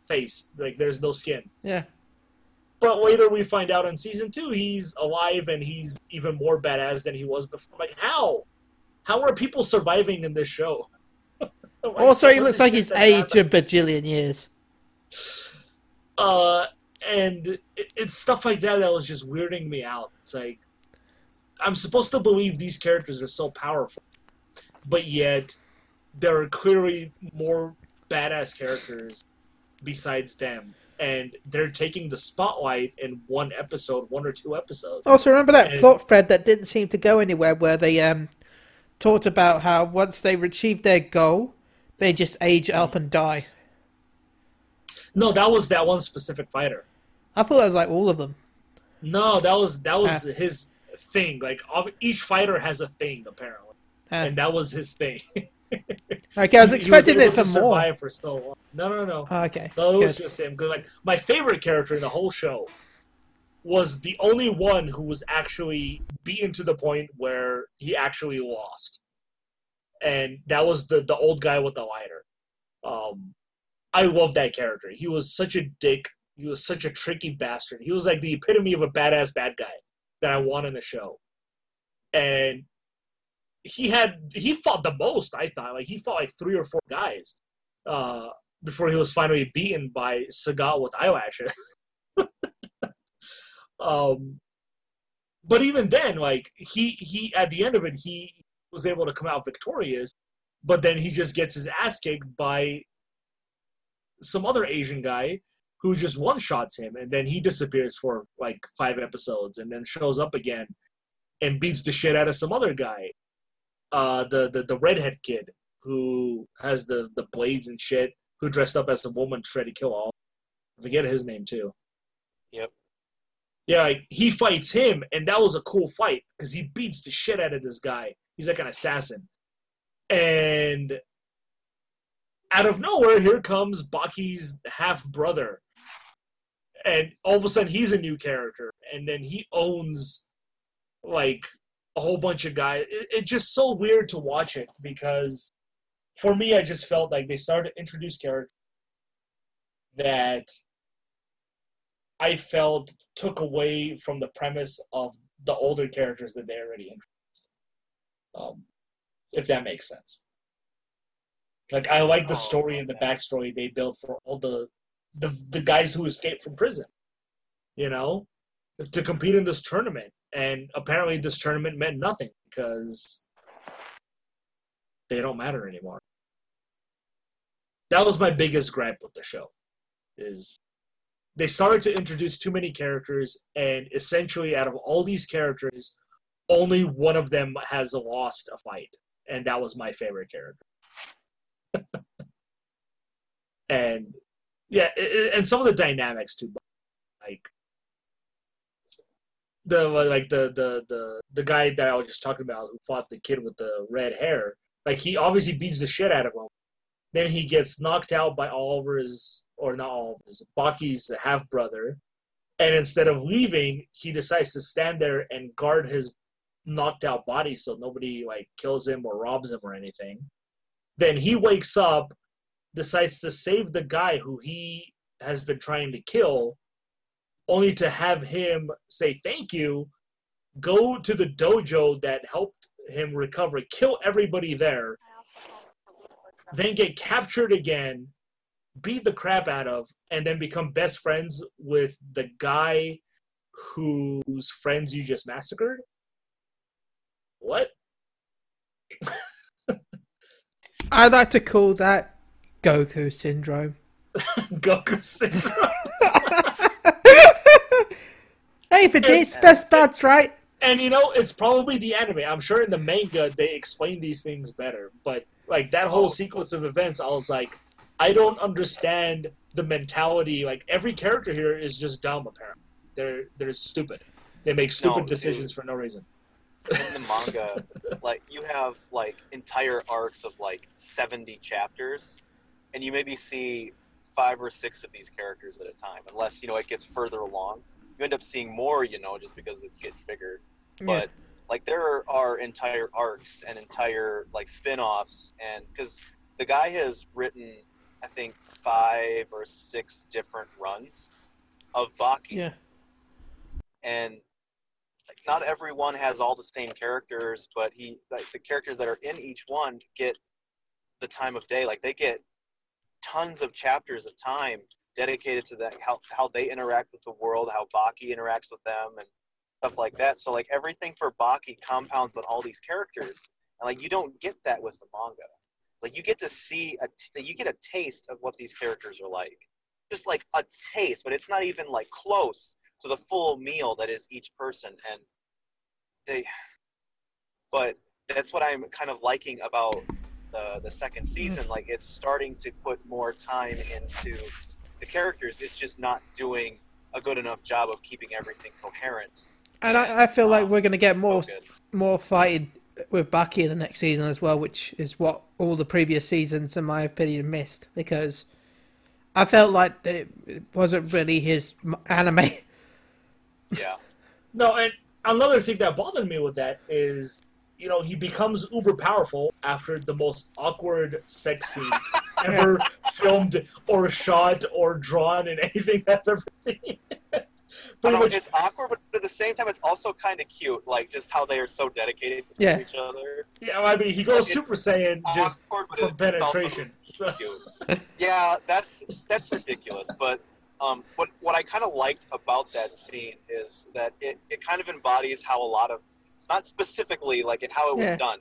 [SPEAKER 1] face. Like there's no skin.
[SPEAKER 3] Yeah.
[SPEAKER 1] But later we find out in season two he's alive and he's even more badass than he was before. Like how? How are people surviving in this show? Like,
[SPEAKER 3] Also, he looks like he's aged a bajillion years.
[SPEAKER 1] uh, and it, it's stuff like that that was just weirding me out. It's like I'm supposed to believe these characters are so powerful, but yet there are clearly more badass characters besides them, and they're taking the spotlight in one episode, one or two episodes.
[SPEAKER 3] Also, remember that
[SPEAKER 1] And-
[SPEAKER 3] plot thread that didn't seem to go anywhere, where they um talked about how once they achieved their goal, they just age up and die.
[SPEAKER 1] No, that was that one specific fighter.
[SPEAKER 3] I thought that was like all of them.
[SPEAKER 1] No, that was that was his thing. Like each fighter has a thing apparently,
[SPEAKER 3] Uh,
[SPEAKER 1] and that was his thing.
[SPEAKER 3] okay, I was expecting
[SPEAKER 1] he was
[SPEAKER 3] it for
[SPEAKER 1] to
[SPEAKER 3] more.
[SPEAKER 1] survive for so long. No, no, no.
[SPEAKER 3] Oh, okay,
[SPEAKER 1] No, it was just him. 'Cause, like my favorite character in the whole show was the only one who was actually beaten to the point where he actually lost, and that was the the old guy with the lighter. Um, I love that character. He was such a dick. He was such a tricky bastard. He was like the epitome of a badass bad guy that I want in a show, and he had he fought the most. I thought like he fought like three or four guys. Uh, before he was finally beaten by Sagat with eyelashes. um, but even then, like he he at the end of it, he was able to come out victorious. But then he just gets his ass kicked by some other Asian guy who just one shots him, and then he disappears for like five episodes, and then shows up again and beats the shit out of some other guy. Uh, the the the redhead kid who has the the blades and shit who dressed up as a woman to try to kill all. I forget his name too.
[SPEAKER 2] Yep.
[SPEAKER 1] Yeah, like, he fights him, and that was a cool fight because he beats the shit out of this guy. He's like an assassin, and out of nowhere, here comes Baki's half brother, and all of a sudden he's a new character, and then he owns like a whole bunch of guys. It, it's just so weird to watch it because for me, I just felt like they started to introduce characters that I felt took away from the premise of the older characters that they already introduced. Um, if that makes sense. Like I like the
[SPEAKER 2] Oh,
[SPEAKER 1] story and the backstory they built for all the the the guys who escaped from prison. You know, to compete in this tournament, and apparently this tournament meant nothing because they don't matter anymore. that was my biggest gripe with the show. Is they started to introduce too many characters, and essentially, out of all these characters, only one of them has lost a fight, and that was my favorite character. and yeah, it, and some of the dynamics too, like the like the the the the guy that I was just talking about who fought the kid with the red hair. Like he obviously beats the shit out of him. Then he gets knocked out by Oliver's or not Oliver's, Baki's half brother. And instead of leaving, he decides to stand there and guard his knocked out body so nobody like kills him or robs him or anything. Then he wakes up, decides to save the guy who he has been trying to kill, only to have him say thank you, go to the dojo that helped him recover, kill everybody there, then get captured again, beat the crap out of, and then become best friends with the guy whose friends you just massacred? What?
[SPEAKER 3] I like to call that Goku syndrome.
[SPEAKER 1] Goku syndrome.
[SPEAKER 3] Hey, Vegeta's best buds, right?
[SPEAKER 1] And you know, it's probably the anime. I'm sure in the manga they explain these things better. But like that whole oh. sequence of events, I was like, I don't understand the mentality. Like every character here is just dumb. Apparently, they're they're stupid. They make stupid
[SPEAKER 2] No,
[SPEAKER 1] decisions
[SPEAKER 2] dude.
[SPEAKER 1] for no reason.
[SPEAKER 2] in the manga, like you have like entire arcs of like seventy chapters, and you maybe see five or six of these characters at a time, unless you know it gets further along. You end up seeing more, you know, just because it's getting bigger. But like there are entire arcs and entire like spin-offs, and because the guy has written, I think five or six different runs of Baki
[SPEAKER 3] Yeah.
[SPEAKER 2] and like, not everyone has all the same characters, but he like the characters that are in each one get the time of day. Like they get tons of chapters of time dedicated to that how how they interact with the world, how Baki interacts with them, and stuff like that. So like everything for Baki compounds on all these characters, and like you don't get that with the manga. Like you get to see a t- you get a taste of what these characters are like, just like a taste, but it's not even like close to the full meal that is each person. And they but that's what i'm kind of liking about the the second season. Mm. Like it's starting to put more time into the characters it's just not doing a good enough job of keeping everything coherent
[SPEAKER 3] And I, I feel like
[SPEAKER 2] um,
[SPEAKER 3] we're going to get more
[SPEAKER 2] focused.
[SPEAKER 3] more fighting with Baki in the next season as well, which is what all the previous seasons, in my opinion, missed because I felt like it it wasn't really his anime.
[SPEAKER 2] yeah
[SPEAKER 1] No, and another thing that bothered me with that is, you know, he becomes uber powerful after the most awkward sex scene ever filmed or shot or drawn in anything I've ever seen. Pretty much,
[SPEAKER 2] it's awkward but at the same time it's also kind of cute like just how they are so dedicated to
[SPEAKER 3] Yeah.
[SPEAKER 2] each other
[SPEAKER 1] yeah. I mean, he goes
[SPEAKER 2] it's
[SPEAKER 1] Super Saiyan just
[SPEAKER 2] awkward, but
[SPEAKER 1] for
[SPEAKER 2] it's also
[SPEAKER 1] penetration. So-
[SPEAKER 2] cute. yeah, that's that's ridiculous. But um, what what I kind of liked about that scene is that it, it kind of embodies how a lot of not specifically like in how it was
[SPEAKER 3] Yeah.
[SPEAKER 2] done,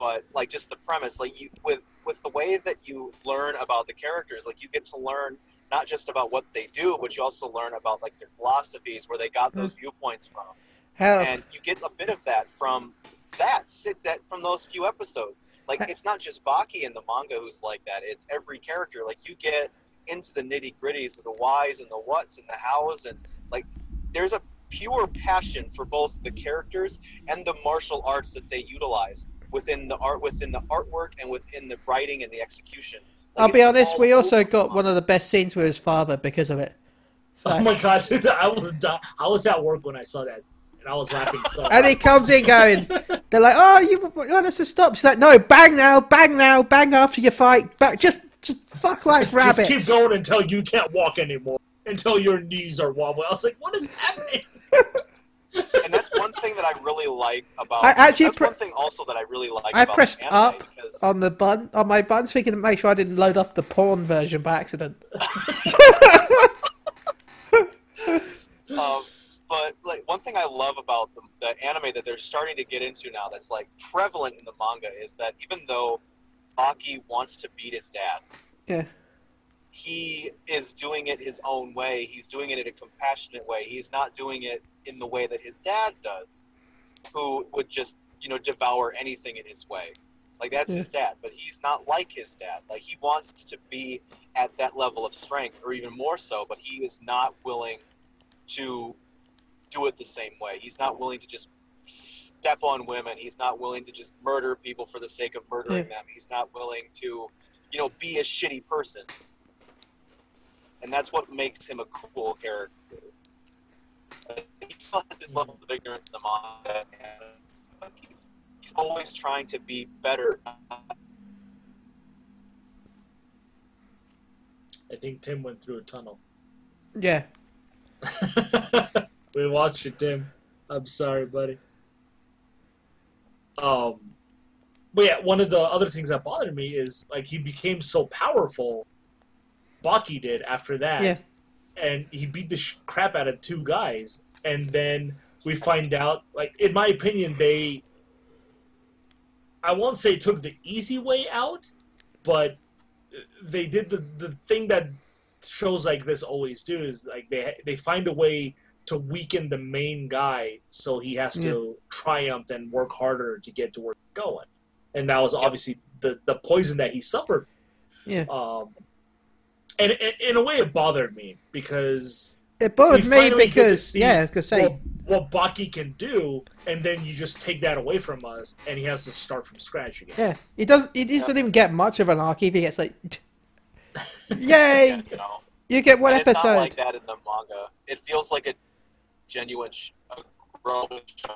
[SPEAKER 2] but like just the premise. Like you with with the way that you learn about the characters, like you get to learn not just about what they do, but you also learn about like their philosophies, where they got mm. those viewpoints from.
[SPEAKER 3] Hell,
[SPEAKER 2] and you get a bit of that from that sit that from those few episodes. Like it's not just baki in the manga who's like that it's every character. Like you get into the nitty gritties of the whys and the whats and the hows and like there's a pure passion for both the characters and the martial arts that they utilize within the art within the artwork and within the writing and the execution Like,
[SPEAKER 3] I'll be honest. We also got one of the best scenes with his father because of it. So-
[SPEAKER 1] Oh my god, dude, I was di- I was at work when I saw that, and I was laughing so.
[SPEAKER 3] And he comes in going, they're like, "Oh, you want us to stop?" She's like, "No, bang now, bang now, bang after your fight, but just, just fuck like rabbits."
[SPEAKER 1] Just keep going until you can't walk anymore. Until your knees are wobbly. I was like, what is happening?
[SPEAKER 2] and that's one thing that I really like about.
[SPEAKER 3] I actually
[SPEAKER 2] that's
[SPEAKER 3] pre-
[SPEAKER 2] one thing also that I really like.
[SPEAKER 3] I pressed up
[SPEAKER 2] because,
[SPEAKER 3] on the button on my button speaking to make sure I didn't load up the porn version by accident.
[SPEAKER 2] um, but like one thing I love about the, the anime that they're starting to get into now, that's like prevalent in the manga, is that even though Baki wants to beat his dad,
[SPEAKER 3] Yeah.
[SPEAKER 2] He is doing it his own way. He's doing it in a compassionate way. He's not doing it in the way that his dad does, who would just you know devour anything in his way. Like that's
[SPEAKER 3] Yeah.
[SPEAKER 2] his dad, but he's not like his dad. Like he wants to be at that level of strength, or even more so. But he is not willing to do it the same way. He's not willing to just step on women. He's not willing to just murder people for the sake of murdering them. He's not willing to, you know, be a shitty person. And that's what makes him a cool character. Uh, He still has this level of ignorance in the manga, and he's, he's always trying to be better.
[SPEAKER 1] I think Tim went through a tunnel.
[SPEAKER 3] Yeah.
[SPEAKER 1] we watched it, Tim. I'm sorry, buddy. Um, but yeah, one of the other things that bothered me is like he became so powerful. Baki did after that,
[SPEAKER 3] Yeah.
[SPEAKER 1] and he beat the sh- crap out of two guys, and then we find out, like in my opinion, they. I won't say took the easy way out, but they did the the thing that shows like this always do is like they they find a way to weaken the main guy so he has to triumph and work harder to get to where he's going and that was obviously the the poison that he suffered
[SPEAKER 3] Yeah.
[SPEAKER 1] um and, and in a way it bothered me because
[SPEAKER 3] It bothered me
[SPEAKER 1] finally get to
[SPEAKER 3] because yeah, I was gonna say
[SPEAKER 1] what, what Baki can do and then you just take that away from us and he has to start from scratch again
[SPEAKER 3] yeah, he does. He doesn't even get much of an arc. He gets like, yay!
[SPEAKER 2] You know,
[SPEAKER 3] You get one
[SPEAKER 2] And It's not
[SPEAKER 3] episode.
[SPEAKER 2] like that in the manga. It feels like a genuine, sh- a growing show.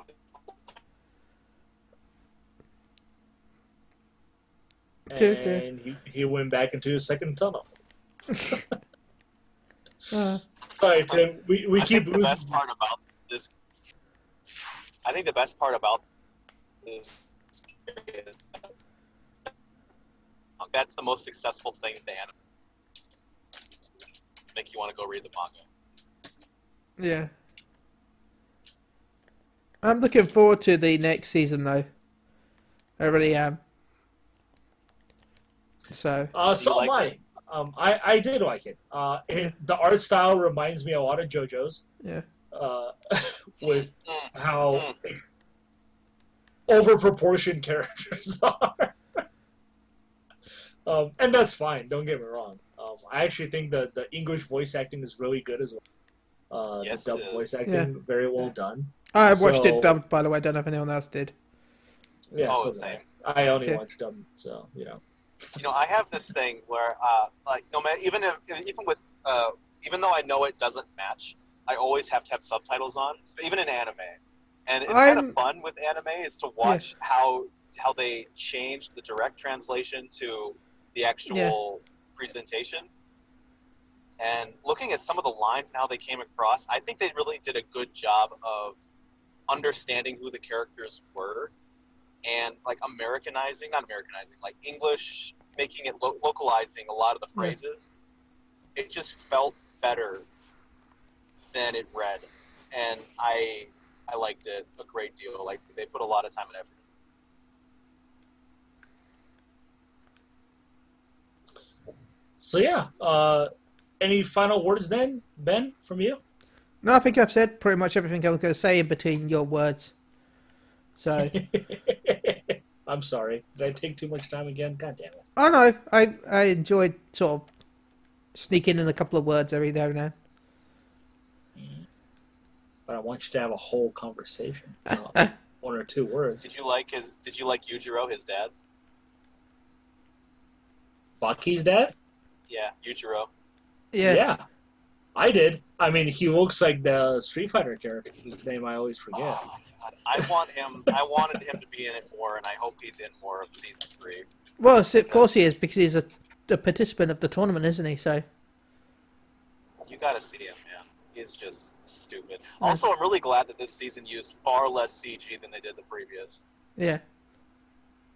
[SPEAKER 3] Duh, duh.
[SPEAKER 1] and he, he went back into his second tunnel
[SPEAKER 3] Uh,
[SPEAKER 1] sorry Tim we, we
[SPEAKER 2] I
[SPEAKER 1] keep
[SPEAKER 2] think the
[SPEAKER 1] losing
[SPEAKER 2] best part about this. I think the best part about this is that that's the most successful thing in the anime. Make you want to go read the manga.
[SPEAKER 3] yeah. I'm looking forward to the next season though. I really am. So
[SPEAKER 1] Uh, so
[SPEAKER 2] You
[SPEAKER 1] am I.
[SPEAKER 2] liked
[SPEAKER 1] Um, I I did like it. Uh, it, the art style reminds me a lot of JoJo's.
[SPEAKER 3] Yeah.
[SPEAKER 1] Uh, with
[SPEAKER 2] Mm.
[SPEAKER 1] how over proportioned characters are. um, and that's fine. Don't get me wrong. Um, I actually think the the English voice acting is really good as well. Uh,
[SPEAKER 2] Yes,
[SPEAKER 1] the dub voice acting
[SPEAKER 3] Yeah.
[SPEAKER 1] very well done.
[SPEAKER 3] I watched
[SPEAKER 1] So-
[SPEAKER 3] it dubbed by the way. I don't know if anyone else did.
[SPEAKER 1] Yeah,
[SPEAKER 2] Oh,
[SPEAKER 1] so
[SPEAKER 2] same.
[SPEAKER 1] I. I only
[SPEAKER 3] Okay.
[SPEAKER 1] watched them, so you know.
[SPEAKER 2] You know, I have this thing where, uh, like, no matter even if even with uh, even though I know it doesn't match, I always have to have subtitles on, even in anime. And it's kind
[SPEAKER 3] I'm-
[SPEAKER 2] of fun with anime is to watch how how they changed the direct translation to the actual presentation. And looking at some of the lines and how they came across, I think they really did a good job of understanding who the characters were and like Americanizing, not Americanizing, like English, making it lo- localizing a lot of the
[SPEAKER 3] Yeah.
[SPEAKER 2] phrases. It just felt better than it read, and I I liked it a great deal. Like they put a lot of time and effort.
[SPEAKER 1] So yeah. Uh, any final words then, Ben, from you?
[SPEAKER 3] No, I think I've said pretty much everything I was going to say in between your words. So
[SPEAKER 1] I'm sorry. Did I take too much time again? God damn it.
[SPEAKER 3] Oh, I know I I enjoyed sort of sneaking in a couple of words every now and then. Mm-hmm.
[SPEAKER 1] But I want you to have a whole conversation. not one or two words.
[SPEAKER 2] Did you like his? Did you like Yujiro, his dad?
[SPEAKER 1] Baki's dad?
[SPEAKER 2] Yeah, Yujiro.
[SPEAKER 3] Yeah. Yeah.
[SPEAKER 1] I did. I mean, he looks like the Street Fighter character whose name I always forget.
[SPEAKER 2] Oh my god, I want him. I wanted him to be in it more, and I hope he's in more of season three.
[SPEAKER 3] Well, s- of course he is because he's a, a participant of the tournament, isn't he? So
[SPEAKER 2] You got to see him, man. He's just stupid. Also, I'm really glad that this season used far less CG than they did the previous.
[SPEAKER 3] yeah.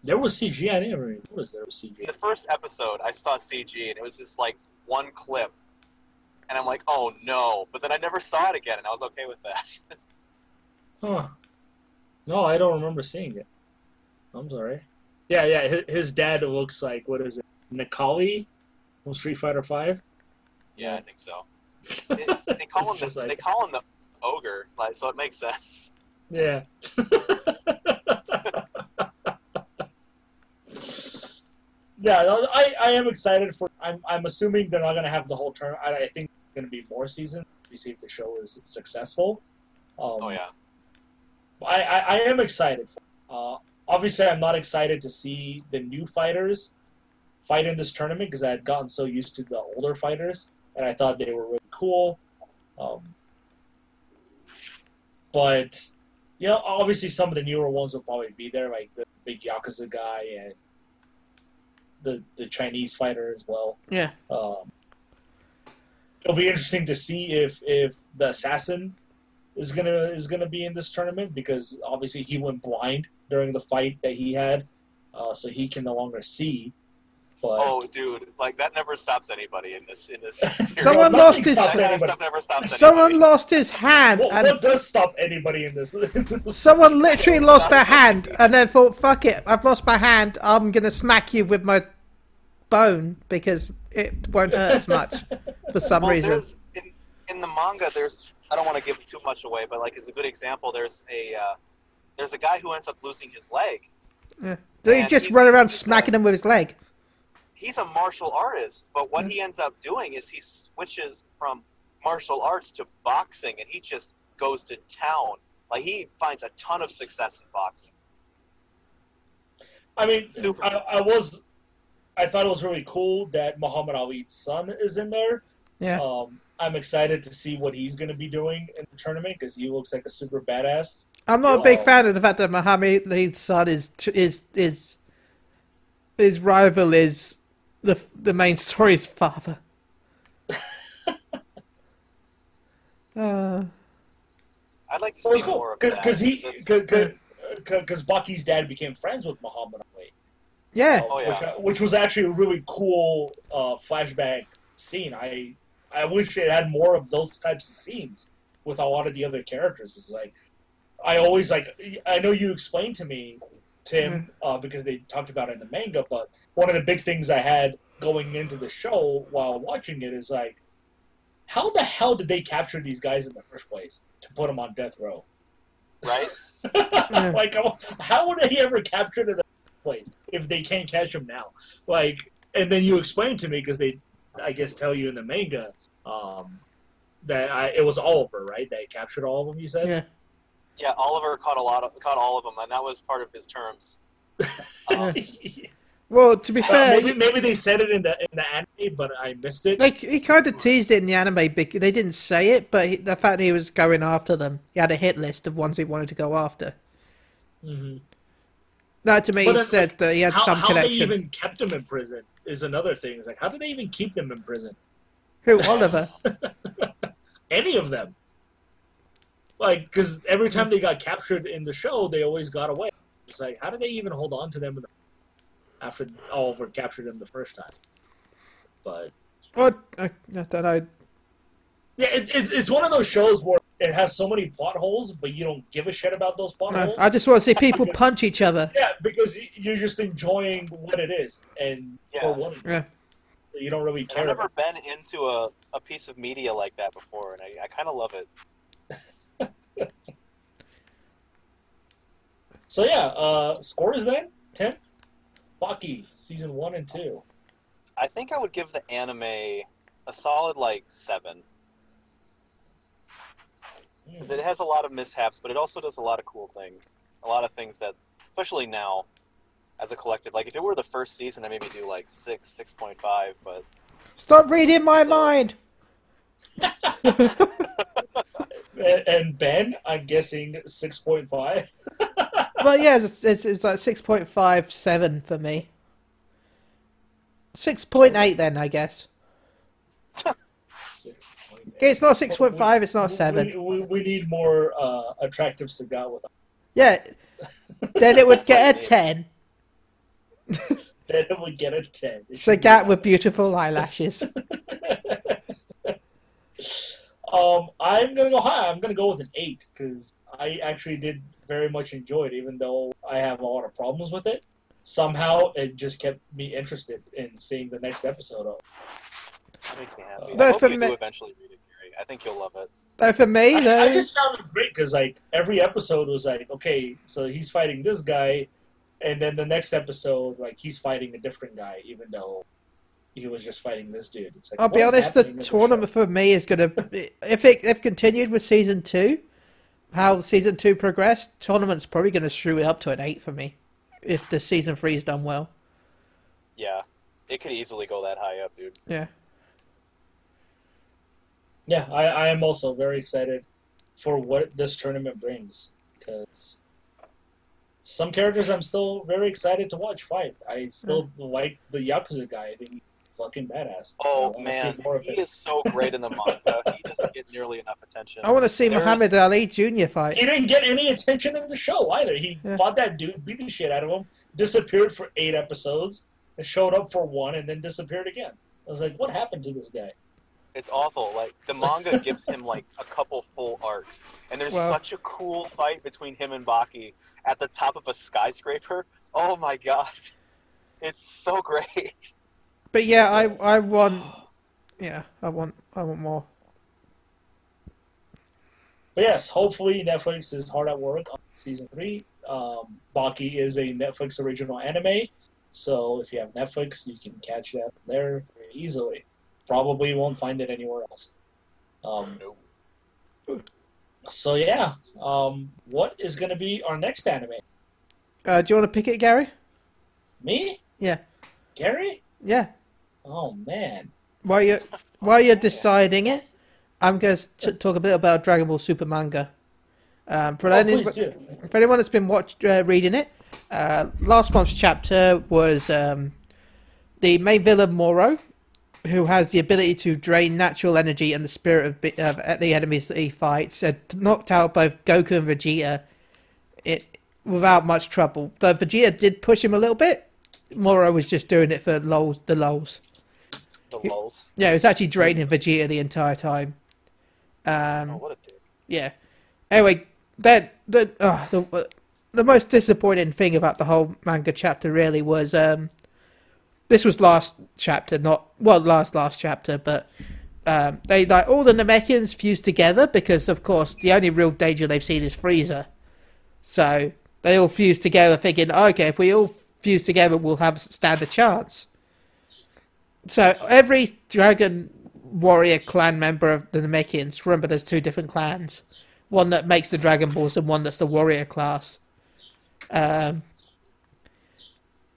[SPEAKER 1] There was CG. I didn't even notice there was
[SPEAKER 2] In
[SPEAKER 1] CG.
[SPEAKER 2] the first episode, I saw CG, and it was just like one clip, and I'm like, oh no! But then I never saw it again, and I was okay with that.
[SPEAKER 1] Huh. No, I don't remember seeing it. I'm sorry. Yeah, yeah. His, his dad looks like what is it? Necalli from Street Fighter Five.
[SPEAKER 2] Yeah, I think so. They, they call him the,
[SPEAKER 1] like-
[SPEAKER 2] they call him the ogre, like so it makes sense.
[SPEAKER 1] Yeah. yeah, I, I am excited for. I'm, I'm assuming they're not going to have the whole turn. I, I think it's going to be more seasons. We see if the show is successful. Um,
[SPEAKER 2] Oh yeah.
[SPEAKER 1] I, I, I am excited. For, uh, obviously, I'm not excited to see the new fighters fight in this tournament because I had gotten so used to the older fighters, and I thought they were really cool. Um, but you know, obviously, some of the newer ones will probably be there, like the big Yakuza guy and the the Chinese fighter as well.
[SPEAKER 3] Yeah.
[SPEAKER 1] Um, it'll be interesting to see if if the assassin is gonna is gonna be in this tournament because obviously he went blind during the fight that he had, uh, so he can no longer see. But
[SPEAKER 2] Oh, dude, like that never stops anybody in this in this.
[SPEAKER 3] Someone
[SPEAKER 1] Nothing
[SPEAKER 3] lost his-
[SPEAKER 1] stops
[SPEAKER 2] that kind of
[SPEAKER 1] anybody.
[SPEAKER 2] stuff never stops
[SPEAKER 3] Someone lost his hand,
[SPEAKER 1] What,
[SPEAKER 3] and
[SPEAKER 1] what does stop anybody in this?
[SPEAKER 3] someone literally lost their hand, and then thought, "Fuck it, I've lost my hand. I'm gonna smack you with my bone because it won't hurt as much for some
[SPEAKER 2] well,
[SPEAKER 3] reason."
[SPEAKER 2] there's in, in the manga. There's I don't want to give too much away, but like as a good example, there's a uh, there's a guy who ends up losing his leg.
[SPEAKER 3] Yeah. Did he just run around
[SPEAKER 2] he's,
[SPEAKER 3] smacking him with his leg?
[SPEAKER 2] He's a martial artist, but what
[SPEAKER 3] Mhm.
[SPEAKER 2] he ends up doing is he switches from martial arts to boxing, and he just goes to town. Like he finds a ton of success in boxing.
[SPEAKER 1] I mean,
[SPEAKER 2] Super.
[SPEAKER 1] I, I was, I thought it was really cool that Muhammad Ali's son is in there.
[SPEAKER 3] Yeah.
[SPEAKER 1] Um, I'm excited to see what he's going to be doing in the tournament because he looks like a super badass.
[SPEAKER 3] I'm not a big fan of the fact that Muhammad Ali's son is is is his rival is the the main story's father. uh,
[SPEAKER 2] I'd like to
[SPEAKER 1] Well,
[SPEAKER 2] see
[SPEAKER 1] it's cool
[SPEAKER 2] more of that.
[SPEAKER 1] because he
[SPEAKER 2] That's-
[SPEAKER 1] because Baki's dad became friends with Muhammad Ali,
[SPEAKER 3] yeah,
[SPEAKER 1] uh,
[SPEAKER 2] Oh, yeah.
[SPEAKER 1] which which was actually a really cool uh, flashback scene. I I wish it had more of those types of scenes with a lot of the other characters. It's like I always like I know you explained to me Tim uh, because they talked about it in the manga, but one of the big things I had going into the show while watching it is like, how the hell did they capture these guys in the first place to put them on death row?
[SPEAKER 2] right?
[SPEAKER 3] Yeah.
[SPEAKER 1] like, how- how would they ever capture it in the first place if they can't catch them now? Like, and then you explained to me because they, I guess, tell you in the manga um, that I, it was Oliver, right? That captured all of them. You said.
[SPEAKER 3] yeah.
[SPEAKER 2] Yeah, Oliver caught a lot of caught all of them, and that was part of his terms. Um,
[SPEAKER 3] Well, to be
[SPEAKER 1] Uh,
[SPEAKER 3] fair,
[SPEAKER 1] maybe maybe they said it in the in the anime, but I missed it.
[SPEAKER 3] like he kind of teased it in the anime. Because they didn't say it, but he, the fact that he was going after them, he had a hit list of ones he wanted to go after.
[SPEAKER 1] hmm
[SPEAKER 3] That to me
[SPEAKER 1] But then,
[SPEAKER 3] said that he had
[SPEAKER 1] How,
[SPEAKER 3] some
[SPEAKER 1] how they even kept him in prison is another thing. It's like, how do they even keep them in prison?
[SPEAKER 3] Who Oliver?
[SPEAKER 1] Any of them? Like, because every time they got captured in the show, they always got away. It's like, how do they even hold on to them the, after Oliver captured them the first time? But
[SPEAKER 3] what? I, I don't know.
[SPEAKER 1] yeah, it, it's it's one of those shows where it has so many plot holes, but you don't give a shit about those plot
[SPEAKER 3] No,
[SPEAKER 1] holes.
[SPEAKER 3] I just want to see people punch each other.
[SPEAKER 1] Yeah, because you're just enjoying what it is, and
[SPEAKER 2] Yeah.
[SPEAKER 1] for what
[SPEAKER 3] Yeah.
[SPEAKER 1] you don't really care
[SPEAKER 2] I've never
[SPEAKER 1] about.
[SPEAKER 2] been into a, a piece of media like that before, and I, I kind of love it.
[SPEAKER 1] So yeah, uh, scores then Tim, Baki season one and two.
[SPEAKER 2] I think I would give the anime a solid like seven. Because it has a lot of mishaps, but it also does a lot of cool things. A lot of things that, especially now, as a collective. Like if it were the first season, I maybe do like six, six point five, but
[SPEAKER 3] Stop reading my mind.
[SPEAKER 1] And- And Ben, I'm guessing six point five.
[SPEAKER 3] Well, yeah, it's, it's, it's like six point five seven for me. Six point eight, then I guess. It's not six point five. It's not seven.
[SPEAKER 1] We, we, we need more uh, attractive Sagat with
[SPEAKER 3] Yeah. Then it would get a
[SPEAKER 2] That's
[SPEAKER 3] ten.
[SPEAKER 1] Then it would get a ten. It should be
[SPEAKER 3] Sagat with beautiful eyelashes.
[SPEAKER 1] Um, I'm gonna go high. I'm gonna go with an eight because I actually did very much enjoy it, even though I have a lot of problems with it. Somehow, it just kept me interested in seeing the next episode of.
[SPEAKER 2] makes me happy.
[SPEAKER 3] No,
[SPEAKER 2] I hope you
[SPEAKER 3] me-
[SPEAKER 2] do eventually read it, Gary. I think you'll love it.
[SPEAKER 3] Though for me,
[SPEAKER 1] I,
[SPEAKER 3] though,
[SPEAKER 1] I just found it great because like every episode was like, okay, so he's fighting this guy, and then the next episode, like he's fighting a different guy, even though he was just fighting this dude. It's like
[SPEAKER 3] I'll be honest, the
[SPEAKER 1] happening in this
[SPEAKER 3] tournament for me is gonna if it if continued with season two, how season two progressed, tournament's probably gonna screw it up to an eight for me. If the season three is done well.
[SPEAKER 2] Yeah, it could easily go that high up, dude.
[SPEAKER 3] Yeah.
[SPEAKER 1] Yeah, I, I am also very excited for what this tournament brings because some characters I'm still very excited to watch fight. I still hmm. like the Yakuza guy. I think he's fucking badass.
[SPEAKER 2] Oh
[SPEAKER 1] wanna see
[SPEAKER 2] man,
[SPEAKER 1] more of
[SPEAKER 2] he
[SPEAKER 1] him.
[SPEAKER 2] is so great in the manga. he doesn't get nearly enough attention.
[SPEAKER 3] I wanna see
[SPEAKER 2] There's-
[SPEAKER 3] Muhammad Ali Jr. fight.
[SPEAKER 1] He didn't get any attention in the show either. He
[SPEAKER 3] Yeah.
[SPEAKER 1] fought that dude, beat the shit out of him, disappeared for eight episodes, and showed up for one, and then disappeared again. I was like, what happened to this guy?
[SPEAKER 2] It's awful. Like the manga gives him like a couple full arcs, and there's
[SPEAKER 3] Well-
[SPEAKER 2] such a cool fight between him and Baki at the top of a skyscraper. Oh my god, it's so great.
[SPEAKER 3] But yeah, I I want yeah, I want I want more.
[SPEAKER 1] But yes, hopefully Netflix is hard at work on season three. Um, Baki is a Netflix original anime, so if you have Netflix, you can catch that there very easily. Probably won't find it anywhere else. Um,
[SPEAKER 2] No.
[SPEAKER 1] so yeah, um, what is going to be our next anime?
[SPEAKER 3] Uh, do you want to pick it, Gary?
[SPEAKER 1] Me?
[SPEAKER 3] Yeah.
[SPEAKER 1] Gary?
[SPEAKER 3] Yeah.
[SPEAKER 1] Oh man.
[SPEAKER 3] While you while you're deciding it, I'm going to talk a bit about Dragon Ball Super manga. Um, for,
[SPEAKER 1] Oh,
[SPEAKER 3] any, for anyone that's been watch, uh, reading it, uh, last month's chapter was um, the main villain Moro, who has the ability to drain natural energy and the spirit of, of the enemies that he fights, had knocked out both Goku and Vegeta it without much trouble. Though Vegeta did push him a little bit, Moro was just doing it for lols, the lols.
[SPEAKER 2] The lulls.
[SPEAKER 3] Yeah, it was actually draining Vegeta the entire time.
[SPEAKER 2] Oh,
[SPEAKER 3] Um,
[SPEAKER 2] what a dick.
[SPEAKER 3] yeah. Anyway, that the uh, the the most disappointing thing about the whole manga chapter really was um, this was last chapter, not well last last chapter, but um, they like all the Namekians fused together because of course the only real danger they've seen is Frieza. so they all fused together thinking, okay, if we all fuse together, we'll have stand a chance. So every dragon warrior clan member of the Namekians, remember there's two different clans, one that makes the Dragon Balls and one that's the warrior class. Um,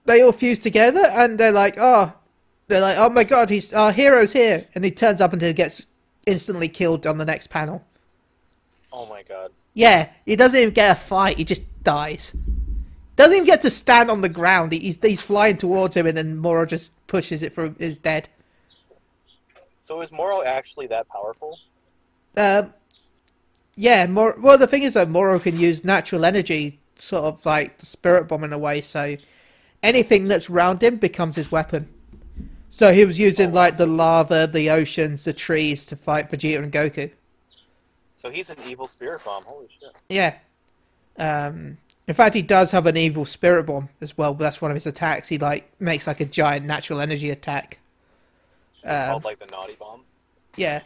[SPEAKER 3] they all fuse together and they're like, oh, they're like, oh my god, he's our hero's here, and he turns up and he gets instantly killed on the next panel.
[SPEAKER 2] Oh my god.
[SPEAKER 3] Yeah, he doesn't even get a fight; he just dies. Doesn't even get to stand on the ground. He's he's flying towards him, and then Moro just pushes it through. Is dead.
[SPEAKER 2] So is Moro actually that powerful?
[SPEAKER 3] Um, yeah, Mor- well, the thing is that Moro can use natural energy, sort of like the spirit bomb in a way. So anything that's round him becomes his weapon. So he was using like the lava, the oceans, the trees to fight Vegeta and Goku.
[SPEAKER 2] So he's an evil spirit bomb. Holy shit.
[SPEAKER 3] Yeah. Um, in fact, he does have an evil spirit bomb as well. But that's one of his attacks. He like makes like a giant natural energy attack. Um,
[SPEAKER 2] Called like the naughty bomb.
[SPEAKER 3] Yeah.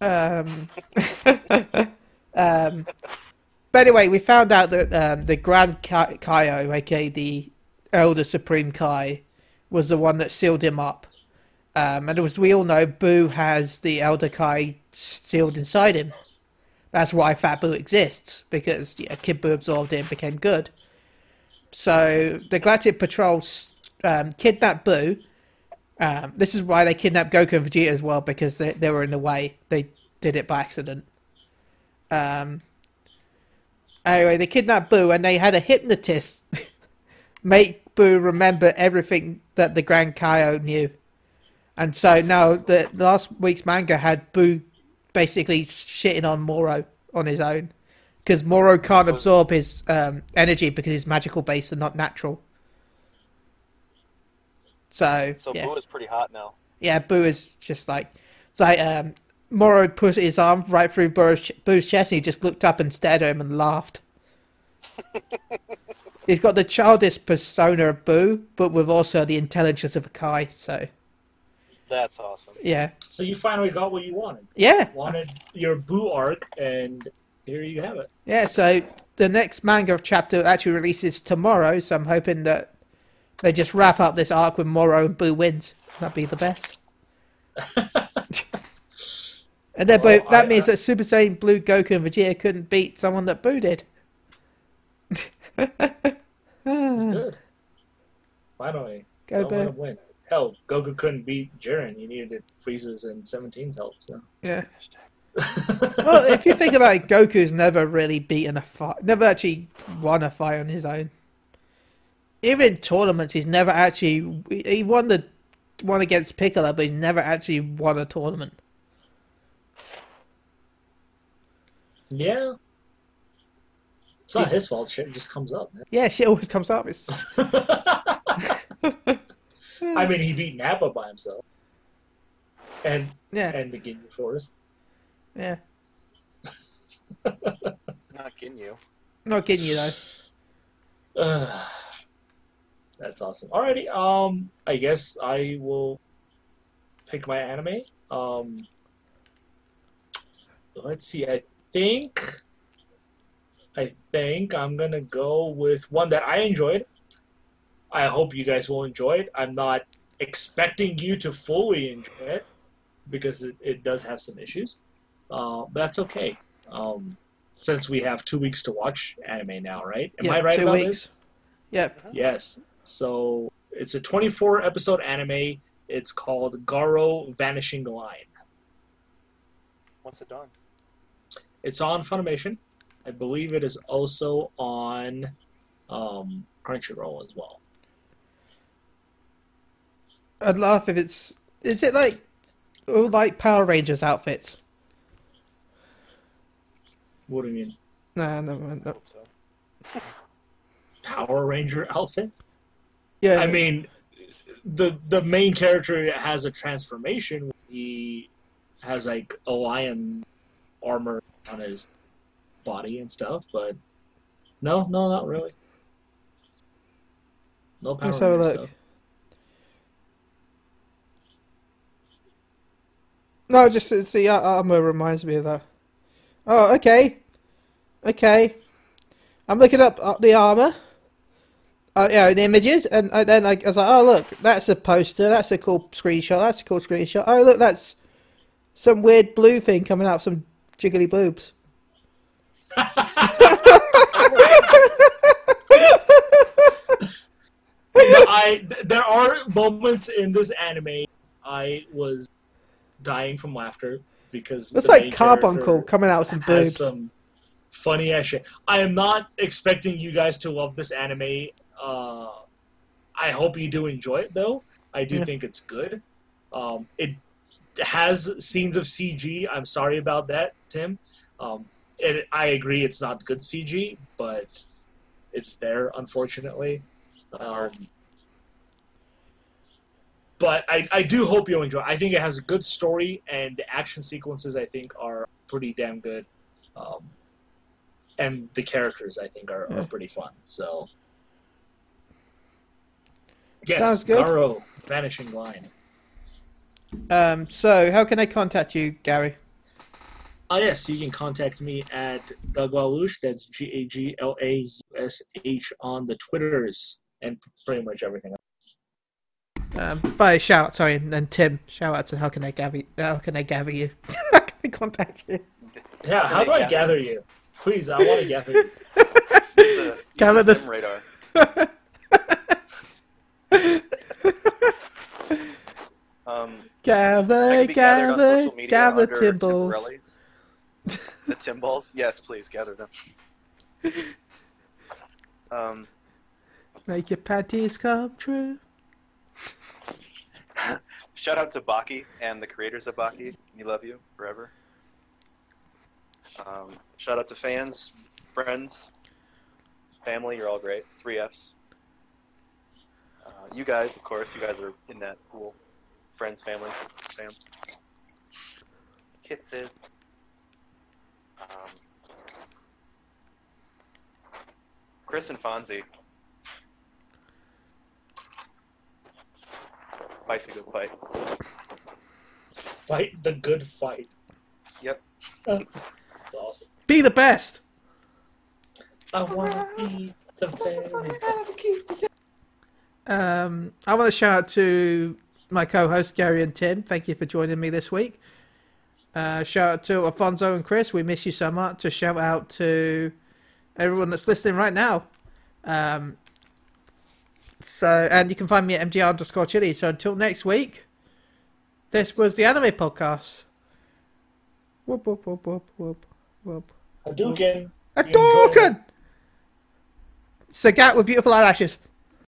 [SPEAKER 3] Um, um, but anyway, we found out that um, the Grand Kai- Kaio, aka the Elder Supreme Kai, was the one that sealed him up. Um, and as we all know, Boo has the Elder Kai sealed inside him. That's why Fat Boo exists, because yeah, Kid Boo absorbed it and became good. So the Galactic Patrol um, kidnapped Boo. Um, this is why they kidnapped Goku and Vegeta as well, because they, they were in the way. They did it by accident. Um, anyway, they kidnapped Boo and they had a hypnotist make Boo remember everything that the Grand Kaio knew. And so now the last week's manga had Boo basically shitting on Moro on his own. Because Moro can't absorb his um, energy because he's magical based and not natural. So,
[SPEAKER 2] So
[SPEAKER 3] yeah.
[SPEAKER 2] Boo is pretty hot now.
[SPEAKER 3] Yeah, Boo is just like it's like um Moro put his arm right through Boo's, Boo's chest and he just looked up and stared at him and laughed. He's got the childish persona of Boo, but with also the intelligence of a Kai, so
[SPEAKER 2] That's awesome.
[SPEAKER 3] Yeah,
[SPEAKER 1] So you finally got what you wanted.
[SPEAKER 3] yeah,
[SPEAKER 1] Wanted your Boo arc, and here you have it.
[SPEAKER 3] yeah. So the next manga chapter actually releases tomorrow. So I'm hoping that they just wrap up this arc with Moro and Boo wins. That'd be the best. And then,
[SPEAKER 1] Well,
[SPEAKER 3] but that
[SPEAKER 1] I-
[SPEAKER 3] means
[SPEAKER 1] I-
[SPEAKER 3] that Super Saiyan Blue Goku and Vegeta couldn't beat someone that Boo did.
[SPEAKER 1] Good. Finally,
[SPEAKER 3] Go
[SPEAKER 1] let win. Hell, Goku couldn't beat Jiren. He needed Frieza's and 17's help. So.
[SPEAKER 3] Yeah. Well, if you think about it, Goku's never really beaten a fight, never actually won a fight on his own. Even in tournaments, he's never actually he won the one against Piccolo, but he's never actually won a tournament.
[SPEAKER 1] yeah. It's not his fault. Shit just comes up, man.
[SPEAKER 3] Yeah, shit always comes up. It's
[SPEAKER 1] I mean, he beat Nappa by himself, and
[SPEAKER 3] yeah,
[SPEAKER 1] and the Ginyu Force.
[SPEAKER 3] yeah.
[SPEAKER 2] Not kidding you.
[SPEAKER 3] Not kidding you though.
[SPEAKER 1] Ugh. That's awesome. Alrighty, um, I guess I will pick my anime. Um, let's see. I think, I think I'm gonna go with one that I enjoyed. I hope you guys will enjoy it. I'm not expecting you to fully enjoy it because it, it does have some issues. Uh, but that's okay. Um, since we have two weeks to watch anime now, right? Am
[SPEAKER 3] yeah,
[SPEAKER 1] I right
[SPEAKER 3] two
[SPEAKER 1] about
[SPEAKER 3] weeks.
[SPEAKER 1] this?
[SPEAKER 3] Yep.
[SPEAKER 1] Yes. So it's a 24 episode anime. It's called Garo Vanishing Line.
[SPEAKER 2] What's it done?
[SPEAKER 1] It's on Funimation. I believe it is also on um, Crunchyroll as well.
[SPEAKER 3] I'd laugh if it's. Is it like, all like Power Rangers outfits?
[SPEAKER 1] What do you mean?
[SPEAKER 3] No, never mind. No.
[SPEAKER 2] so.
[SPEAKER 1] Power Ranger outfits?
[SPEAKER 3] Yeah,
[SPEAKER 1] I mean, the the main character has a transformation. He has like a lion armor on his body and stuff, but no, no, not really. No Power
[SPEAKER 3] Let's have a look.
[SPEAKER 1] stuff.
[SPEAKER 3] No, just it's the ar- armor reminds me of that. Oh, okay, okay. I'm looking up uh, the armor. Uh, yeah, the images, and, and then I, I was like, oh look, that's a poster. That's a cool screenshot. That's a cool screenshot. Oh look, that's some weird blue thing coming out of some jiggly boobs.
[SPEAKER 1] I there are moments in this anime I was dying from laughter because
[SPEAKER 3] That's like carbuncle coming out with some boobs.
[SPEAKER 1] some funny ass shit. I am not expecting you guys to love this anime. Uh, I hope you do enjoy it though. I do
[SPEAKER 3] Yeah.
[SPEAKER 1] think it's good. Um, it has scenes of CG. I'm sorry about that, Tim. Um, it, I agree it's not good CG, but it's there unfortunately. Um, but I, I do hope you enjoy. I think it has a good story, and the action sequences I think are pretty damn good, um, and the characters I think are,
[SPEAKER 3] Yeah.
[SPEAKER 1] are pretty fun. So, yes,
[SPEAKER 3] Sounds good.
[SPEAKER 1] Garo, Vanishing Line.
[SPEAKER 3] Um, so how can I contact you, Gary?
[SPEAKER 1] Oh yes, you can contact me at Gaglaush. That's G A G L A U S H on the Twitters and pretty much everything.
[SPEAKER 3] Um, by shout, out, sorry, and then Tim, shout out to how can I gather, You, how can I gather you? how can I contact you?
[SPEAKER 1] Yeah, how do I gather you? Please, I want to gather you.
[SPEAKER 2] Use a, use
[SPEAKER 3] Gather
[SPEAKER 2] a
[SPEAKER 3] this-
[SPEAKER 2] radar. Um,
[SPEAKER 3] Gather,
[SPEAKER 2] can be
[SPEAKER 3] gather,
[SPEAKER 2] social media
[SPEAKER 3] gather
[SPEAKER 2] under
[SPEAKER 3] Timballs.
[SPEAKER 2] Timborelli. the Timballs? Yes, please gather them. Um,
[SPEAKER 3] Make your panties come true.
[SPEAKER 2] shout out to Baki and the creators of Baki. We love you forever. Um, shout out to fans, friends, family. You're all great. Three Fs. Uh, you guys, of course, you guys are in that pool. Friends, family, fam. Kisses. Um, Chris and Fonzie. Fight's a good fight.
[SPEAKER 1] Fight the good fight.
[SPEAKER 2] Yep.
[SPEAKER 1] That's awesome.
[SPEAKER 3] Be the best.
[SPEAKER 1] I want to be the best.
[SPEAKER 3] Um, I want to shout out to my co-host Gary and Tim. Thank you for joining me this week. Uh, shout out to Alfonso and Chris. We miss you so much. To shout out to everyone that's listening right now. Um, so, and you can find me at mgr underscore chili. So until next week, this was the anime podcast. Whoop whoop whoop whoop whoop whoop.
[SPEAKER 1] Hadouken.
[SPEAKER 3] Sagat with beautiful eyelashes.